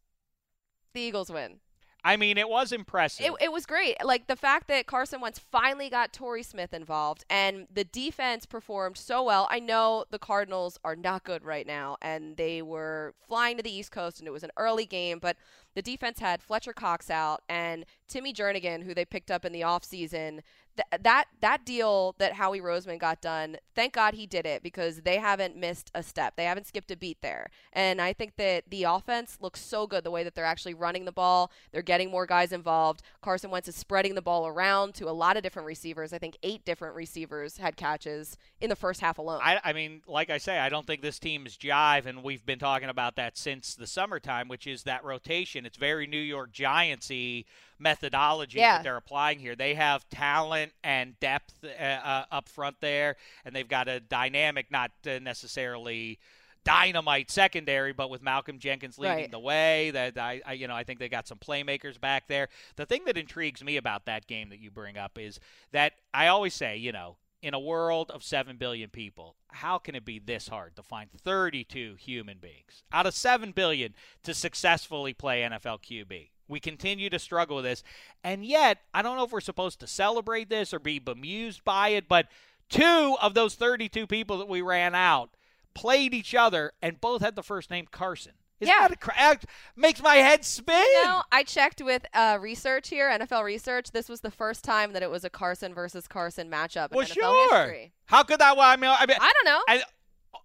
The Eagles win. I mean, it was impressive. It, it was great. Like the fact that Carson Wentz finally got Torrey Smith involved and the defense performed so well. I know the Cardinals are not good right now and they were flying to the East Coast and it was an early game, but the defense had Fletcher Cox out and Timmy Jernigan, who they picked up in the offseason. Th- that that deal that Howie Roseman got done, thank God he did it because they haven't missed a step. They haven't skipped a beat there. And I think that the offense looks so good the way that they're actually running the ball. They're getting more guys involved. Carson Wentz is spreading the ball around to a lot of different receivers. I think eight different receivers had catches in the first half alone. I, I mean, like I say, I don't think this team is jive, and we've been talking about that since the summertime, which is that rotation. It's very New York Giantsy methodology Yeah. that they're applying here. They have talent and depth uh, uh, up front there, and they've got a dynamic, not uh, necessarily dynamite secondary, but with Malcolm Jenkins leading Right. the way, that I, I, you know, I think they got some playmakers back there. The thing that intrigues me about that game that you bring up is that I always say, you know, in a world of 7 billion people, how can it be this hard to find 32 human beings out of 7 billion to successfully play NFL QB? We continue to struggle with this. And yet, I don't know if we're supposed to celebrate this or be bemused by it, but two of those 32 people that we ran out played each other and both had the first name Carson. Isn't Yeah. that a cra- makes my head spin. You know, I checked with uh, research here, NFL research. This was the first time that it was a Carson versus Carson matchup in well, NFL sure. history. How could that? Well, I mean, I mean, I don't know. And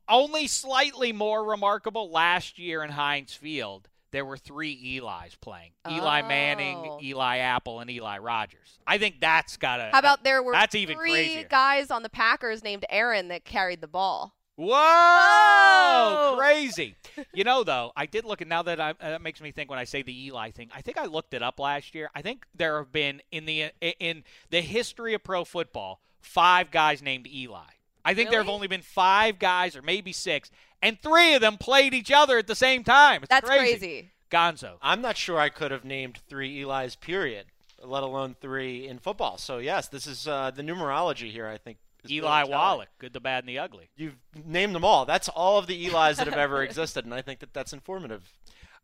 only slightly more remarkable last year in Heinz Field, there were three Eli's playing Eli Manning, Oh. Eli Apple, and Eli Rogers. I think that's got to. How about there were That's even three crazier. guys on the Packers named Aaron that carried the ball. Whoa! Whoa! Crazy. you know, though, I did look and now that I, uh, that makes me think when I say the Eli thing. I think I looked it up last year. I think there have been in the in the history of pro football five guys named Eli. I think there have only been five guys, or maybe six, and three of them played each other at the same time. It's That's crazy. crazy. Gonzo. I'm not sure I could have named three Eli's, period, let alone three in football. So, yes, this is uh, the numerology here, I think. Eli telling. Wallach, good, the bad, and the ugly. You've named them all. That's all of the Eli's that have ever existed, and I think that that's informative.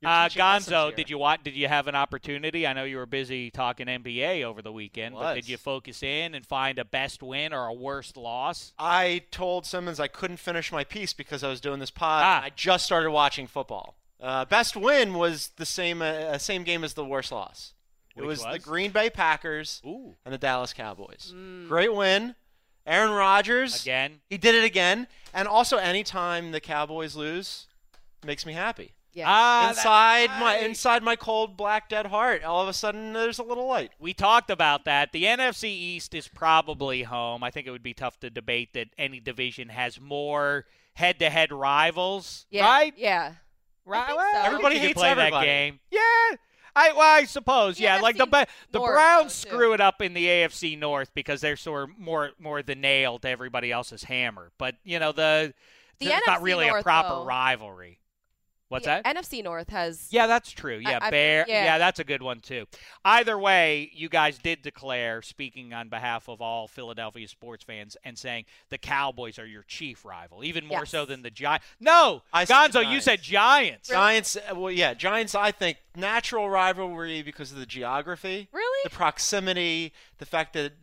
You're Uh, Gonzo, did you want? Did you have an opportunity? I know you were busy talking NBA over the weekend, but did you focus in and find a best win or a worst loss? I told Simmons I couldn't finish my piece because I was doing this pod. Ah. I just started watching football. Uh, best win was the same uh, same game as the worst loss. It Which was, the? Green Bay Packers Ooh, and the Dallas Cowboys. Great win. Aaron Rodgers again. He did it again. And also, anytime the Cowboys lose, makes me happy. Yeah. Ah, inside my inside my cold black dead heart, all of a sudden there's a little light. We talked about that. The NFC East is probably home. I think it would be tough to debate that any division has more head-to-head rivals, yeah. right? Yeah. Right. so. Everybody you hates play that game. Yeah. I, well, I suppose, The yeah. Like the NFC Ba- the North, Browns screw it up in the AFC North because they're sort of more more the nail to everybody else's hammer. But you know the, The it's not NFC really a proper though. rivalry. What's Yeah, that? NFC North has. Yeah, that's true. Yeah, I- Bear. yeah. Yeah. that's a good one too. Either way, you guys did declare, speaking on behalf of all Philadelphia sports fans, and saying the Cowboys are your chief rival, even more so than the Giants. No, I said Gonzo, you Giants. said Giants. Giants, uh, well, yeah, Giants. I think natural rivalry because of the geography, Really? the proximity, the fact that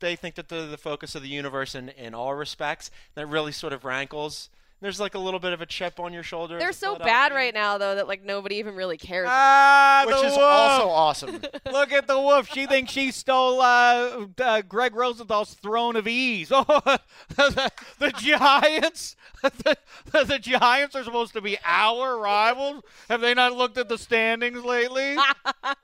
they think that they're the focus of the universe in, in all respects. That really sort of rankles. There's like a little bit of a chip on your shoulder. They're so bad right now, though, that like nobody even really cares. Ah, which the is wolf. also awesome. Look at the wolf. She thinks she stole uh, uh, Greg Rosenthal's throne of ease. Oh, the, the Giants. The, the Giants are supposed to be our rivals. Have they not looked at the standings lately?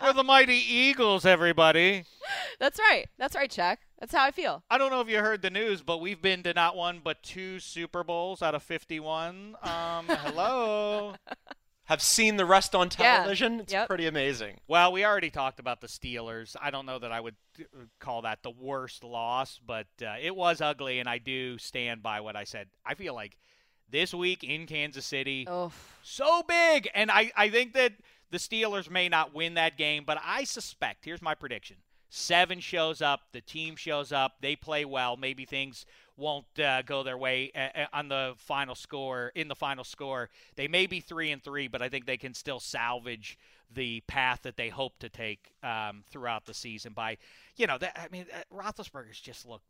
We're the mighty Eagles, everybody. That's right. That's right, Chuck. That's how I feel. I don't know if you heard the news, but we've been to not one but two Super Bowls out of 51. Um, hello. Have seen the rest on Yeah. television. It's Yep. pretty amazing. Well, we already talked about the Steelers. I don't know that I would uh, call that the worst loss, but uh, it was ugly, and I do stand by what I said. I feel like this week in Kansas City, Oh, so big, and I, I think that the Steelers may not win that game, but I suspect, here's my prediction. Seven shows up, the team shows up, they play well. Maybe things won't uh, go their way uh, uh, on the final score. In the final score, they may be three and three, but I think they can still salvage the path that they hope to take um, throughout the season. By you know, that, I mean, uh, Roethlisberger's just looked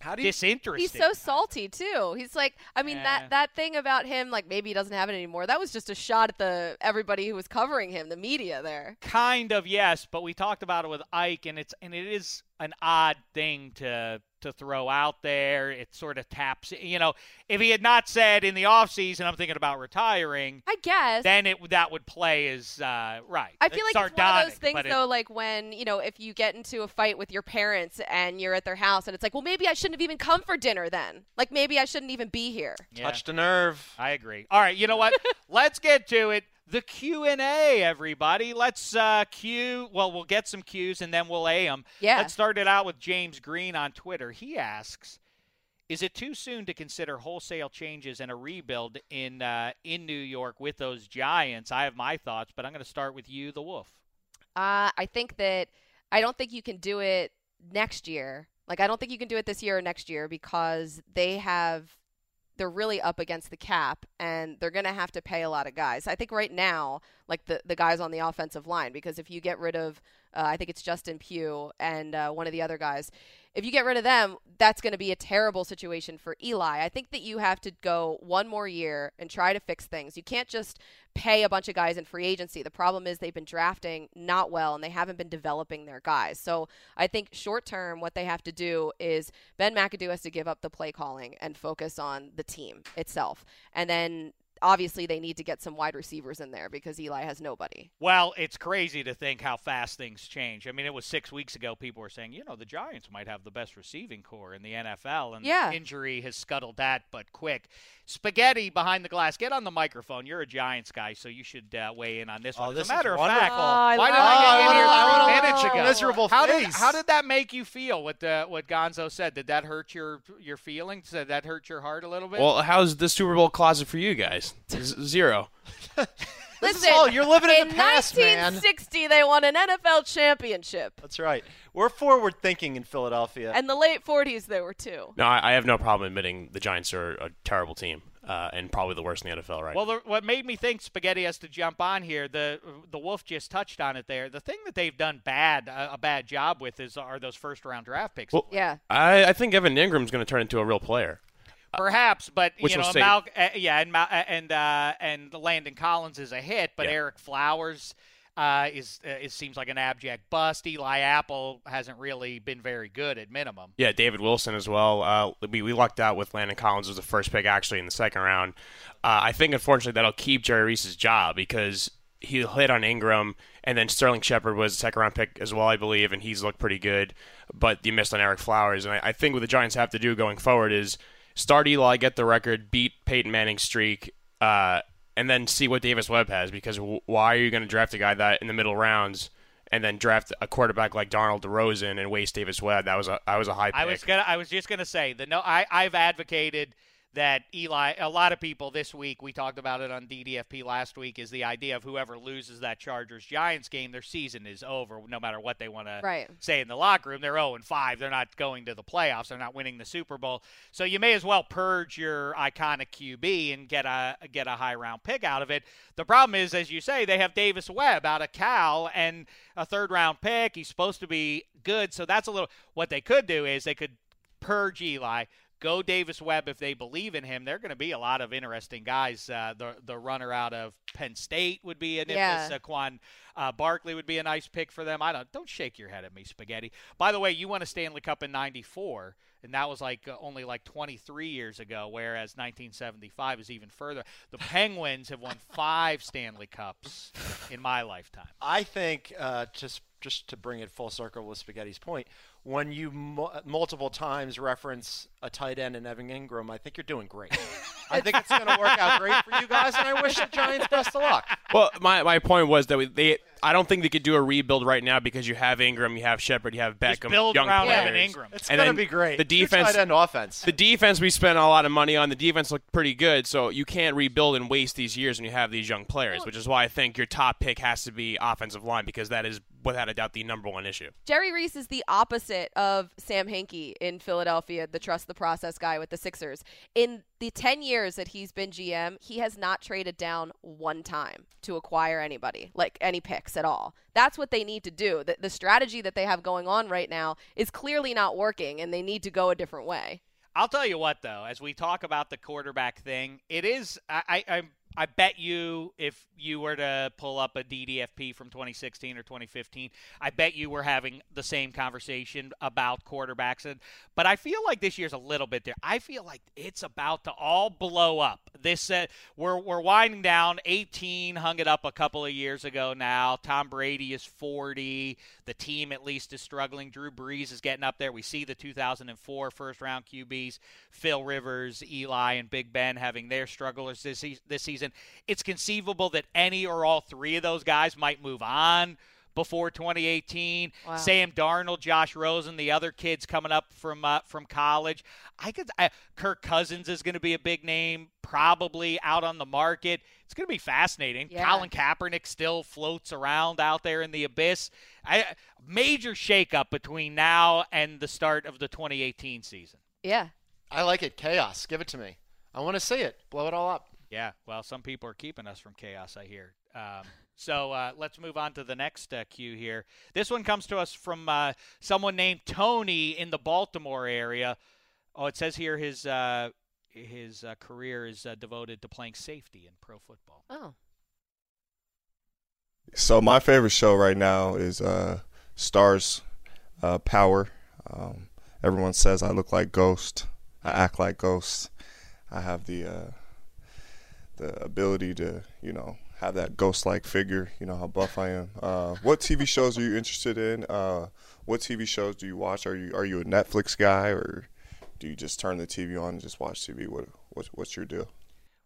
How do you? disinterested. he's so salty too. He's like, I mean, Yeah. that that thing about him, like maybe he doesn't have it anymore. That was just a shot at the everybody who was covering him, the media there. Kind of yes, but we talked about it with Ike, and it's and it is an odd thing to to throw out there. It sort of taps, you know. If he had not said in the off season, I'm thinking about retiring, I guess. then it that would play as uh, right. I feel like it's one of those things, but it- though, like when you know, if you get into a fight with your parents and you're at their house, and it's like, well, maybe I shouldn't have even come for dinner then. Like maybe I shouldn't even be here. yeah, Touched a nerve. I agree. All right, you know what? Let's get to it. The Q and A, everybody. Let's uh, cue. Well, we'll get some cues and then we'll a them. Yeah. Let's start it out with James Green on Twitter. He asks, "Is it too soon to consider wholesale changes and a rebuild in uh, in New York with those Giants?" I have my thoughts, but I'm going to start with you, the Wolf. Uh, I think that I don't think you can do it next year. Like I don't think you can do it this year or next year because they have they're really up against the cap and they're going to have to pay a lot of guys. I think right now, like the the guys on the offensive line because if you get rid of uh, I think it's Justin Pugh and uh, one of the other guys. If you get rid of them, that's going to be a terrible situation for Eli. I think that you have to go one more year and try to fix things. You can't just pay a bunch of guys in free agency. The problem is they've been drafting not well and they haven't been developing their guys. So I think short term, what they have to do is Ben McAdoo has to give up the play calling and focus on the team itself. And then obviously they need to get some wide receivers in there because Eli has nobody. Well, it's crazy to think how fast things change. I mean, it was six weeks ago people were saying, you know, the Giants might have the best receiving corps in the NFL, and Yeah. injury has scuttled that, but quick. Spaghetti behind the glass. Get on the microphone. You're a Giants guy, so you should uh, weigh in on this Oh, one. this As a matter is of wonderful. fact, Oh, I why did I get in it. here three minutes ago? Miserable how did how did that make you feel? What the, what Gonzo said? Did that hurt your your feelings? Did that hurt your heart a little bit? Well, how's the Super Bowl closet for you guys? Z- zero. This is Listen, all- you're living in in the past, man. 1960, they won an NFL championship. That's right. We're forward thinking in Philadelphia. And the late 40s, there were two. No, I, I have no problem admitting the Giants are a terrible team uh, and probably the worst in the NFL right Well, the, what made me think Spaghetti has to jump on here, the the Wolf just touched on it there. The thing that they've done bad, a, a bad job with, is are those first round draft picks. Well, Yeah. I, I think Evan Engram's going to turn into a real player. Perhaps, but Which you know, Mal, uh, yeah, and Mal, uh, and uh, and Landon Collins is a hit, but Yeah. Ereck Flowers uh, is uh, it seems like an abject bust. Eli Apple hasn't really been very good at minimum. Yeah, David Wilson as well. Uh, we, we lucked out with Landon Collins as the first pick actually in the second round. Uh, I think unfortunately that'll keep Jerry Reese's job because he hit on Engram and then Sterling Shepard was a second round pick as well, I believe, and he's looked pretty good. But you missed on Ereck Flowers, and I, I think what the Giants have to do going forward is start Eli, get the record, beat Peyton Manning's streak, uh, and then see what Davis Webb has. Because w- why are you going to draft a guy that in the middle rounds? And then draft a quarterback like Donald DeRozan and waste Davis Webb. That was a that was a high pick. I was gonna. I was just gonna say the no. I I've advocated that Eli. A lot of people this week. We talked about it on DDFP last week. Is the idea of whoever loses that Chargers Giants game, their season is over. No matter what they want to say in the locker room, they're 0 and 5. They're not going to the playoffs. They're not winning the Super Bowl. So you may as well purge your iconic QB and get a get a high round pick out of it. The problem is, as you say, they have Davis Webb out of Cal and a third round pick. He's supposed to be good. So that's a little. What they could do is they could purge Eli. Go Davis Webb if they believe in him. There are going to be a lot of interesting guys. Uh, the the runner out of Penn State would be an Yeah. yeah. Saquon uh, Barkley would be a nice pick for them. I don't don't shake your head at me, Spaghetti. By the way, you won a Stanley Cup in '94, and that was like uh, only like 23 years ago, whereas 1975 is even further. The Penguins have won five Stanley Cups in my lifetime. I think uh, just just to bring it full circle with Spaghetti's point, when you mu- multiple times reference a tight end in Evan Engram, I think you're doing great. I think it's going to work out great for you guys, and I wish the Giants best of luck. Well, my, my point was that we, they I don't think they could do a rebuild right now because you have Engram, you have Shepard, you have Beckham, Just build young around players. Evan Engram. It's And going to be great. The defense, tight end offense. the defense we spent a lot of money on. The defense looked pretty good, so you can't rebuild and waste these years when you have these young players. Which is why I think your top pick has to be offensive line because that is without a doubt the number one issue. Jerry Reese is the opposite of Sam Hinkie in Philadelphia, the trust the process guy with the Sixers. In the 10 years that he's been GM, he has not traded down one time to acquire anybody, like any picks at all. That's what they need to do. The, the strategy that they have going on right now is clearly not working, and they need to go a different way. I'll tell you what, though, as we talk about the quarterback thing, it is. I, I, I I bet you if you were to pull up a DDFP from 2016 or 2015, I bet you we're having the same conversation about quarterbacks. And but I feel like this year's a little bit there. I feel like it's about to all blow up. This uh, we're we're winding down. 18 hung it up a couple of years ago. Now Tom Brady is 40. The team at least is struggling. Drew Brees is getting up there. We see the 2004 first round QBs, Phil Rivers, Eli, and Big Ben having their strugglers this this season. It's conceivable that any or all three of those guys might move on before 2018. Wow. Sam Darnold, Josh Rosen, the other kids coming up from uh, from college. I could. I, Kirk Cousins is going to be a big name, probably out on the market. It's going to be fascinating. Yeah. Colin Kaepernick still floats around out there in the abyss. I, major shakeup between now and the start of the 2018 season. Yeah. I like it. Chaos. Give it to me. I want to see it. Blow it all up. Yeah, well, some people are keeping us from chaos, I hear. Um, so uh, let's move on to the next uh, cue here. This one comes to us from uh, someone named Tony in the Baltimore area. Oh, it says here his uh, his uh, career is uh, devoted to playing safety in pro football. Oh. So my favorite show right now is uh, Starz uh, Power. Um, everyone says I look like Ghost. I act like Ghost. I have the uh, the ability to you know have that ghost-like figure. You know how buff I am. Uh, what TV shows are you interested in? Uh, what TV shows do you watch? Are you are you a Netflix guy or do you just turn the TV on and just watch TV? What what's, what's your deal?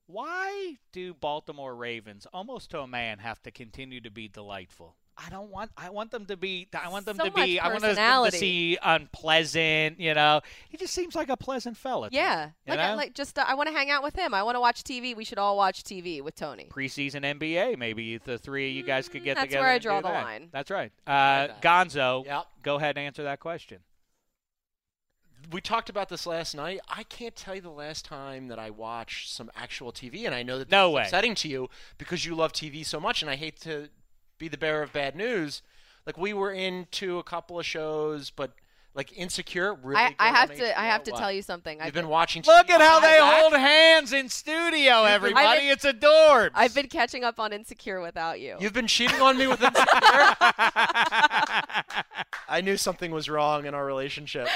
Why do Baltimore Ravens, almost to a man, have to continue to be delightful? I don't want. I want them to be. I want them So to be. I want them to personality. see unpleasant. You know, he just seems like a pleasant fella. to me, Yeah, like I, like just uh, I want to hang out with him. I want to watch TV. We should all watch TV with Tony. preseason NBA. Maybe the three of you guys could get Mm, that's together. where I draw the that. line. That's right. Uh, Gonzo, Yep. go ahead and answer that question. we talked about this last night. I can't tell you the last time that I watched some actual TV, and I know that No that's way. upsetting to you because you love TV so much, and I hate to be the bearer of bad news. Like we were into a couple of shows, but like Insecure, really. I, good I have to I have to What? tell you something. You've I've been watching. Look TV at how they behind hold hands in studio, everybody. been- it's adorbs. I've been catching up on Insecure without you. You've been cheating on me with Insecure. I knew something was wrong in our relationship.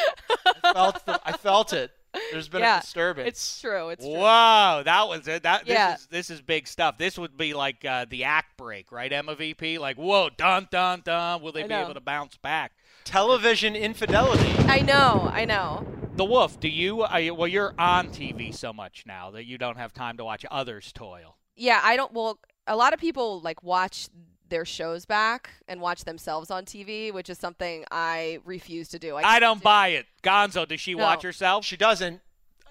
I felt, the, I felt it. There's been yeah, a disturbance. It's true. It's true. Whoa, that was it. That this is this is big stuff. This would be like uh, the act break, right? Emma VP, like whoa, dun dun dun. Will they I be know. able to bounce back? Television infidelity. I know. I know. The Wolf, do you? Are you well, you're on TV so much now that you don't have time to watch others toil. Yeah, I don't. Well, a lot of people like watch their shows back and watch themselves on TV, which is something I refuse to do. I don't buy it. Gonzo, does she No. watch herself? She doesn't.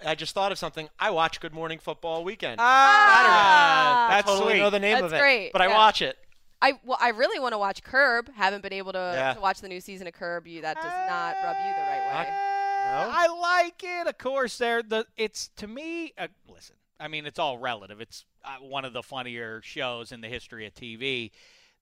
I just thought of something. I watch Good Morning Football Weekend. Ah, I that's totally sweet. know the name That's of it, great, but I yeah. watch it. I well, I really want to watch Curb. Haven't been able to, Yeah. to watch the new season of Curb. You that does not rub you the right way. No? I like it. Of course, there. The it's to me. Uh, listen, I mean, it's all relative. It's uh, one of the funnier shows in the history of TV.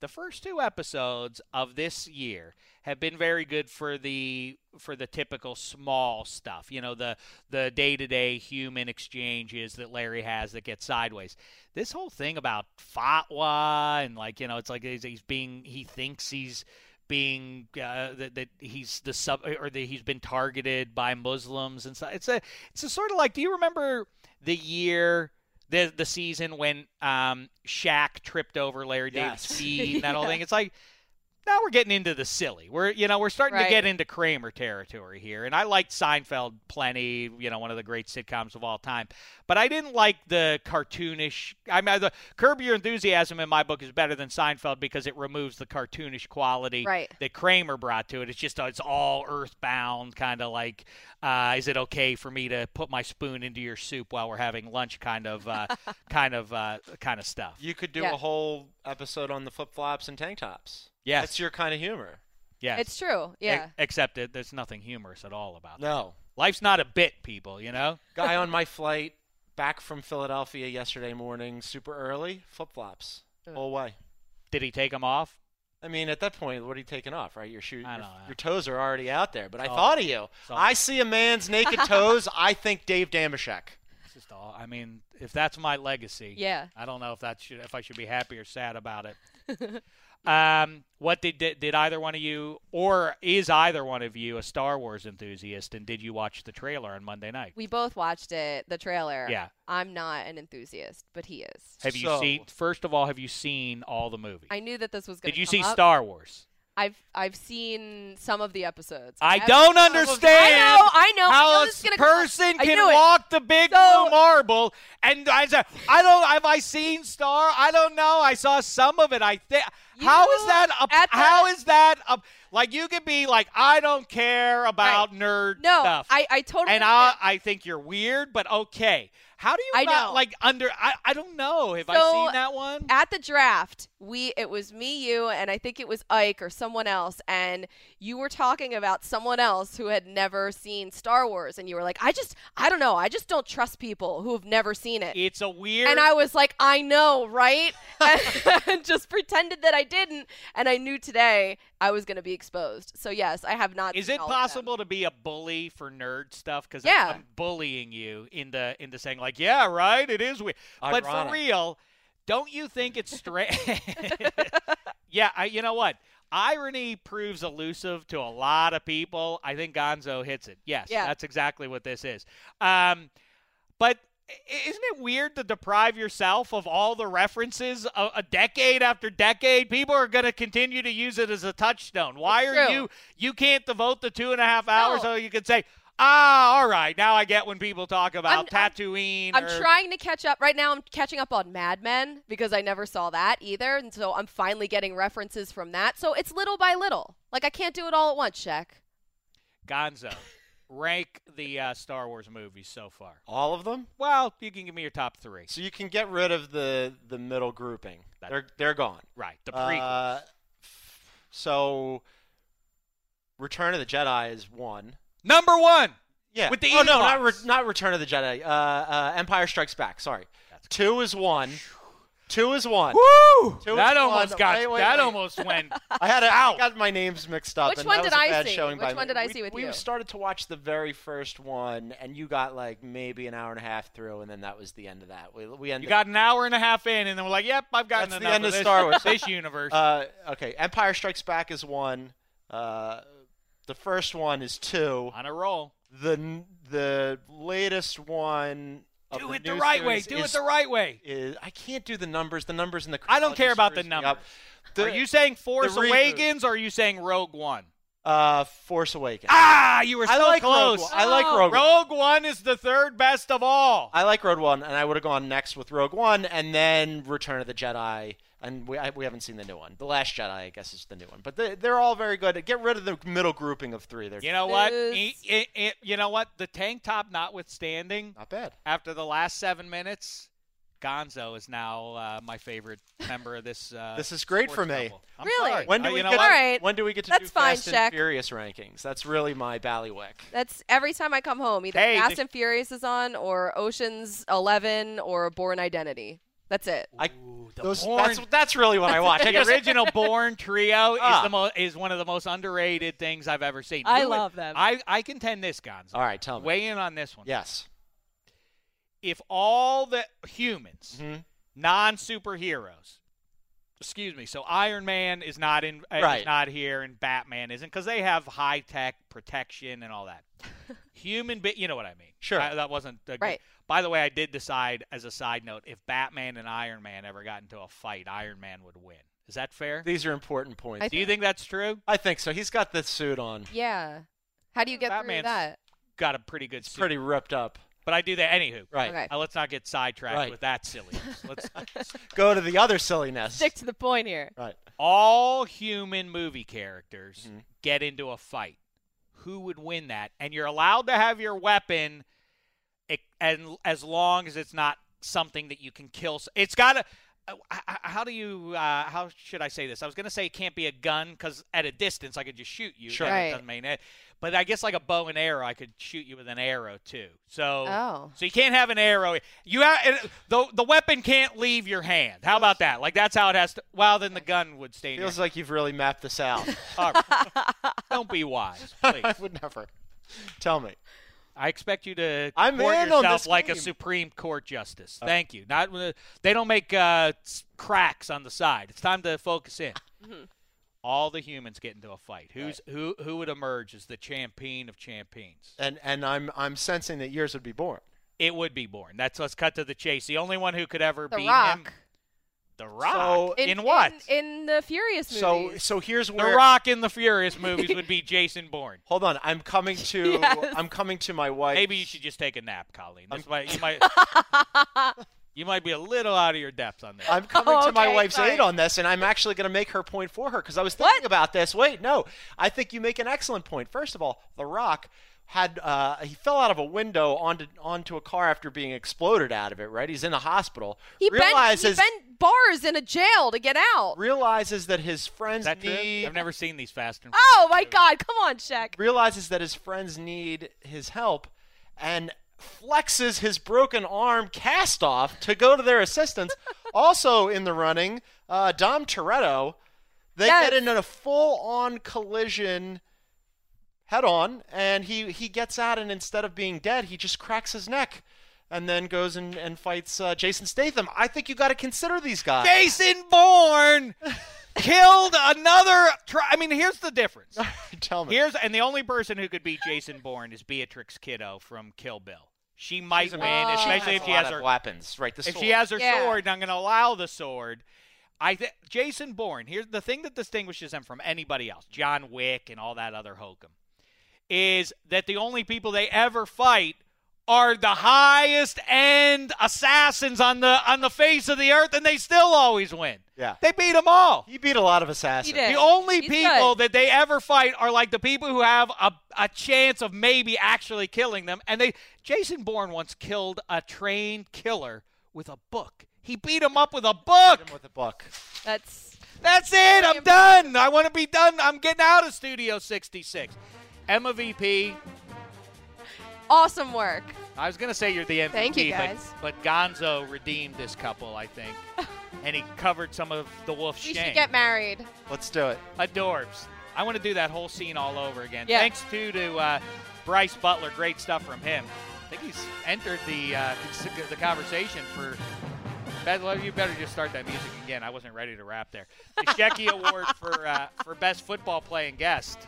The first two episodes of this year have been very good for the for the typical small stuff. You know, the the day to day human exchanges that Larry has that get sideways. This whole thing about fatwa and like you know, it's like he's, he's being he thinks he's being uh, that, that he's the sub or that he's been targeted by Muslims and stuff. It's a it's a sort of like. Do you remember the year? The, the season when um, Shaq tripped over Larry Yes. David's feet and that whole thing. It's like now we're getting into the silly. We're you know we're starting to get into Kramer territory here, and I liked Seinfeld plenty. You know, one of the great sitcoms of all time. But I didn't like the cartoonish. I mean, the Curb Your Enthusiasm in my book is better than Seinfeld because it removes the cartoonish quality Right. that Kramer brought to it. It's just it's all earthbound, kind of like, uh, is it okay for me to put my spoon into your soup while we're having lunch? Kind of, uh, kind of, uh, kind of stuff. You could do Yeah. a whole episode on the flip flops and tank tops. Yes. That's your kind of humor. Yes, It's true. Yeah. E- except that there's nothing humorous at all about it. No. Life's not a bit, people. You know. Guy on my flight back from Philadelphia yesterday morning, super early, flip flops. Whole way. Did he take them off? I mean, at that point, what are you taking off, right? Your shoe, I your, know, your toes are already out there. But I all- thought of you. I see a man's naked toes. I think Dave Dameshek. It's just all. I mean, if that's my legacy, Yeah. I don't know if that should, if I should be happy or sad about it. um, what did, did did either one of you, or is either one of you a Star Wars enthusiast? And did you watch the trailer on Monday night? We both watched it, the trailer. Yeah. I'm not an enthusiast, but he is. Have you So- seen? First of all, have you seen all the movies? I knew that this was going Did you come see up. Star Wars? I've I've seen some of the episodes. I haven't don't some of- understand I know. I know. I how know a this is gonna come up. person I can it. walk the big So- blue marble and I said, I don't. Have I seen Star? I don't know. I saw some of it. I think. How is that? A, how is that? A, like you could be like, I don't care about nerd No, stuff. I I totally. and I. I think you're weird, but okay. How do you I not know. like under? I, I don't know. Have I So, seen that one? at the draft, we it was me, you, and I think it was Ike or someone else, and you were talking about someone else who had never seen Star Wars, and you were like, I just I don't know, I just don't trust people who have never seen it. It's a weird. And I was like, I know, right? and just pretended that I didn't, and I knew today I was going to be exposed. So yes, I have not. Is seen it all of them. possible to be a bully for nerd stuff? Because Yeah. I'm bullying you into into saying like, yeah, right, it is weird. But for real, don't you think it's strange? yeah, I, you know what? Irony proves elusive to a lot of people. I think Gonzo hits it. Yes, Yeah. that's exactly what this is. Um, but i- isn't it weird to deprive yourself of all the references a, a decade after decade? People are going to continue to use it as a touchstone. Why It's are true. you? You can't devote the two and a half hours No. so you can say, ah, all right, now I get when people talk about I'm- Tatooine. I'm or- trying to catch up right now. I'm catching up on Mad Men because I never saw that either, and so I'm finally getting references from that. So it's little by little. Like I can't do it all at once, Shaq. Gonzo. Rank the uh, Star Wars movies so far. All of them. Well, you can give me your top three. So you can get rid of the the middle grouping. They're they're gone. Right, the prequels. Uh, so Return of the Jedi is one. Number one. Yeah. With the oh no, not re- not Return of the Jedi. Uh, uh, Empire Strikes Back. Sorry. Two is one. Two is one. Woo! Two That is almost one. got. Wait, wait, that wait. almost went. I had a, I got my names mixed up. Which and one that did was a I bad see? Which by one me. did I We- see with we you? We started to watch the very first one, and you got like maybe an hour and a half through, and then that was the end of that. We, we ended You got an hour and a half in, and then we're like, "Yep, I've gotten That's the end of of this, Star Wars. this universe." Uh, okay, Empire Strikes Back is one. Uh, the first one is two. On a roll. The the latest one. Do it the right way. Do it the right way. Is, I can't do the numbers. The numbers in the. I don't care about the screws me up. numbers. Are you saying Force. Awakens or are you saying Rogue One? Uh, Force Awakens. Ah, you were so I like close. Rogue One. I like Rogue One. Rogue One is the third best of all. I like Rogue One, and I would have gone next with Rogue One, and then Return of the Jedi, and we I, we haven't seen the new one. The Last Jedi, I guess, is the new one, but they, they're all very good. Get rid of the middle grouping of three. They're You know what? Booze. E- e- e- you know what? The tank top notwithstanding, not bad. after the last seven minutes, Gonzo is now uh, my favorite member of this. Uh, This is great for me. I'm Really? sorry. When do Uh, we get? what? All right. When do we get to That's do fine, Fast Shaq. and Furious rankings? That's really my ballywick. That's every time I come home. Either Hey, Fast the- and Furious is on, or Ocean's Eleven, or Bourne Identity. That's it. I, The those, Bourne- that's that's really what I watch. The original Bourne trio Ah. is the mo- is one of the most underrated things I've ever seen. I Who would- love them. I I contend this, Gonzo. All right, tell me. Weigh in on this one. Yes. If all the humans, Mhm. non superheroes, excuse me, so Iron Man is not in, uh, is Right. not here, and Batman isn't because they have high tech protection and all that. Human, be- you know what I mean? Sure. I- that wasn't a good- Right. By the way, I did decide as a side note if Batman and Iron Man ever got into a fight, Iron Man would win. Is that fair? These are important points. I Do you think that's true? I think so. He's got the suit on. Yeah. How do you get Batman's through that? Got a pretty good suit. Pretty ripped up. But I do that anywho. Right. Okay. Uh, let's not get sidetracked Right. with that silliness. Let's Go to the other silliness. Stick to the point here. Right. all human movie characters Mhm. get into a fight. Who would win that? And you're allowed to have your weapon, and as long as it's not something that you can kill. It's got to. How do you? Uh, how should I say this? I was going to say it can't be a gun because at a distance I could just shoot you. Sure. Right. It doesn't mean it. But I guess like a bow and arrow, I could shoot you with an arrow too. So. Oh. So you can't have an arrow. You have the the weapon can't leave your hand. How about that? Like that's how it has to. Well, then the gun would stay in your Feels like you've really mapped this out. all right. Don't be wise, please. I would never. Tell me. I expect you to I'm comport in on yourself this like a. Supreme Court justice. Thank you. Not uh, they don't make uh, cracks on the side. It's time to focus in. All the humans get into a fight. Who's who? Who would emerge as the champion of champions? And and I'm I'm sensing that yours would be Bourne. It would be Bourne. That's let's cut to the chase. The only one who could ever The beat Rock. him. The Rock. So- in, what? In, in the Furious So movies. so here's where the Rock in the Furious movies would be Jason Bourne. Hold on, I'm coming to Yes. I'm coming to my wife. Maybe you should just take a nap, Colleen. This might, you might you might be a little out of your depth on this. I'm coming Oh, to my wife's sorry. aid on this, and I'm actually going to make her point for her because I was thinking What? about this. Wait, no, I think you make an excellent point. First of all, The Rock had uh, he fell out of a window onto onto a car after being exploded out of it. Right, he's in the hospital. he bent, he realizes bent bars in a jail to get out. realizes that his friends Is that true? need I've never seen these Fast and Oh my God! Come on, Shaq. realizes that his friends need his help and flexes his broken arm cast off to go to their assistance. also in the running, uh, Dom Toretto. They Yes. get into a full-on collision head-on, and he he gets out, and instead of being dead, he just cracks his neck. And then goes and, and fights uh, Jason Statham. I think you got to consider these guys. Jason Bourne killed another. Tri- I mean, here's the difference. Tell me. Here's and the only person who could beat Jason Bourne is Beatrix Kiddo from Kill Bill. She might win, Oh. especially if she has her weapons, right? The sword. if sword. she has her Yeah. sword, and I'm going to allow the sword. I think Jason Bourne. Here's the thing that distinguishes him from anybody else, John Wick and all that other hokum, is that the only people they ever fight are the highest end assassins on the on the face of the earth, and they still always win. Yeah. They beat them all. He beat a lot of assassins. He did. The only He's people good. that they ever fight are like the people who have a, a chance of maybe actually killing them. And they Jason Bourne once killed a trained killer with a book. He beat him up with a book. Him with a book. That's That's it. I'm done. I want to be done. I'm getting out of Studio 66. MVP. awesome work. I was gonna say you're the MVP, Thank you, but- guys. But, Gonzo redeemed this couple, I think, and he covered some of the wolf's We shame. should get married. Let's do it. Adorbs. I want to do that whole scene all over again. Yeah. Thanks too to uh, Brice Butler. Great stuff from him. I think he's entered the uh, the conversation for. Bet- well, You better just start that music again. I wasn't ready to rap there. The Shecky Award for uh, for best football playing guest.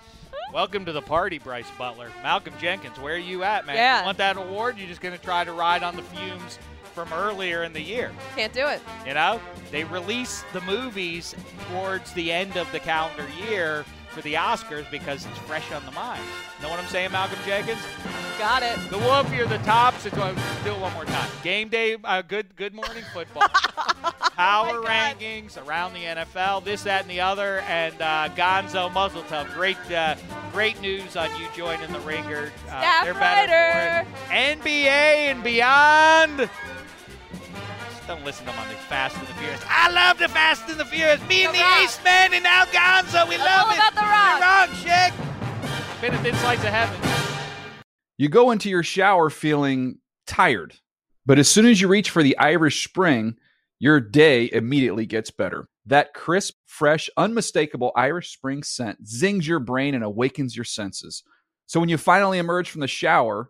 Welcome to the party, Brice Butler. Malcolm Jenkins, where are you at, man? Yeah. You want that award? You're just going to try to ride on the fumes from earlier in the year. Can't do it. You know, they release the movies towards the end of the calendar year for the Oscars because it's fresh on the mind. Know what I'm saying, Malcolm Jenkins? Got it. The Wolf, you're the tops. It's, uh, do it one more time. Game day, uh, good good morning football. Power rankings around the NFL, this, that, and the other. And uh, Gonzo mazel tov, great uh, great news on you joining the Ringer. Uh, Staff they're better for it. NBA and beyond. Just don't listen to them on the Fast and the Furious. I love the Fast and the Furious. Me and The the Ace Man and now Gonzo. We It's love all it. about The Rock. The Rock, Shaq. Been a thin slice of heaven. You go into your shower feeling tired, but as soon as you reach for the Irish Spring, your day immediately gets better. That crisp, fresh, unmistakable Irish Spring scent zings your brain and awakens your senses. So when you finally emerge from the shower,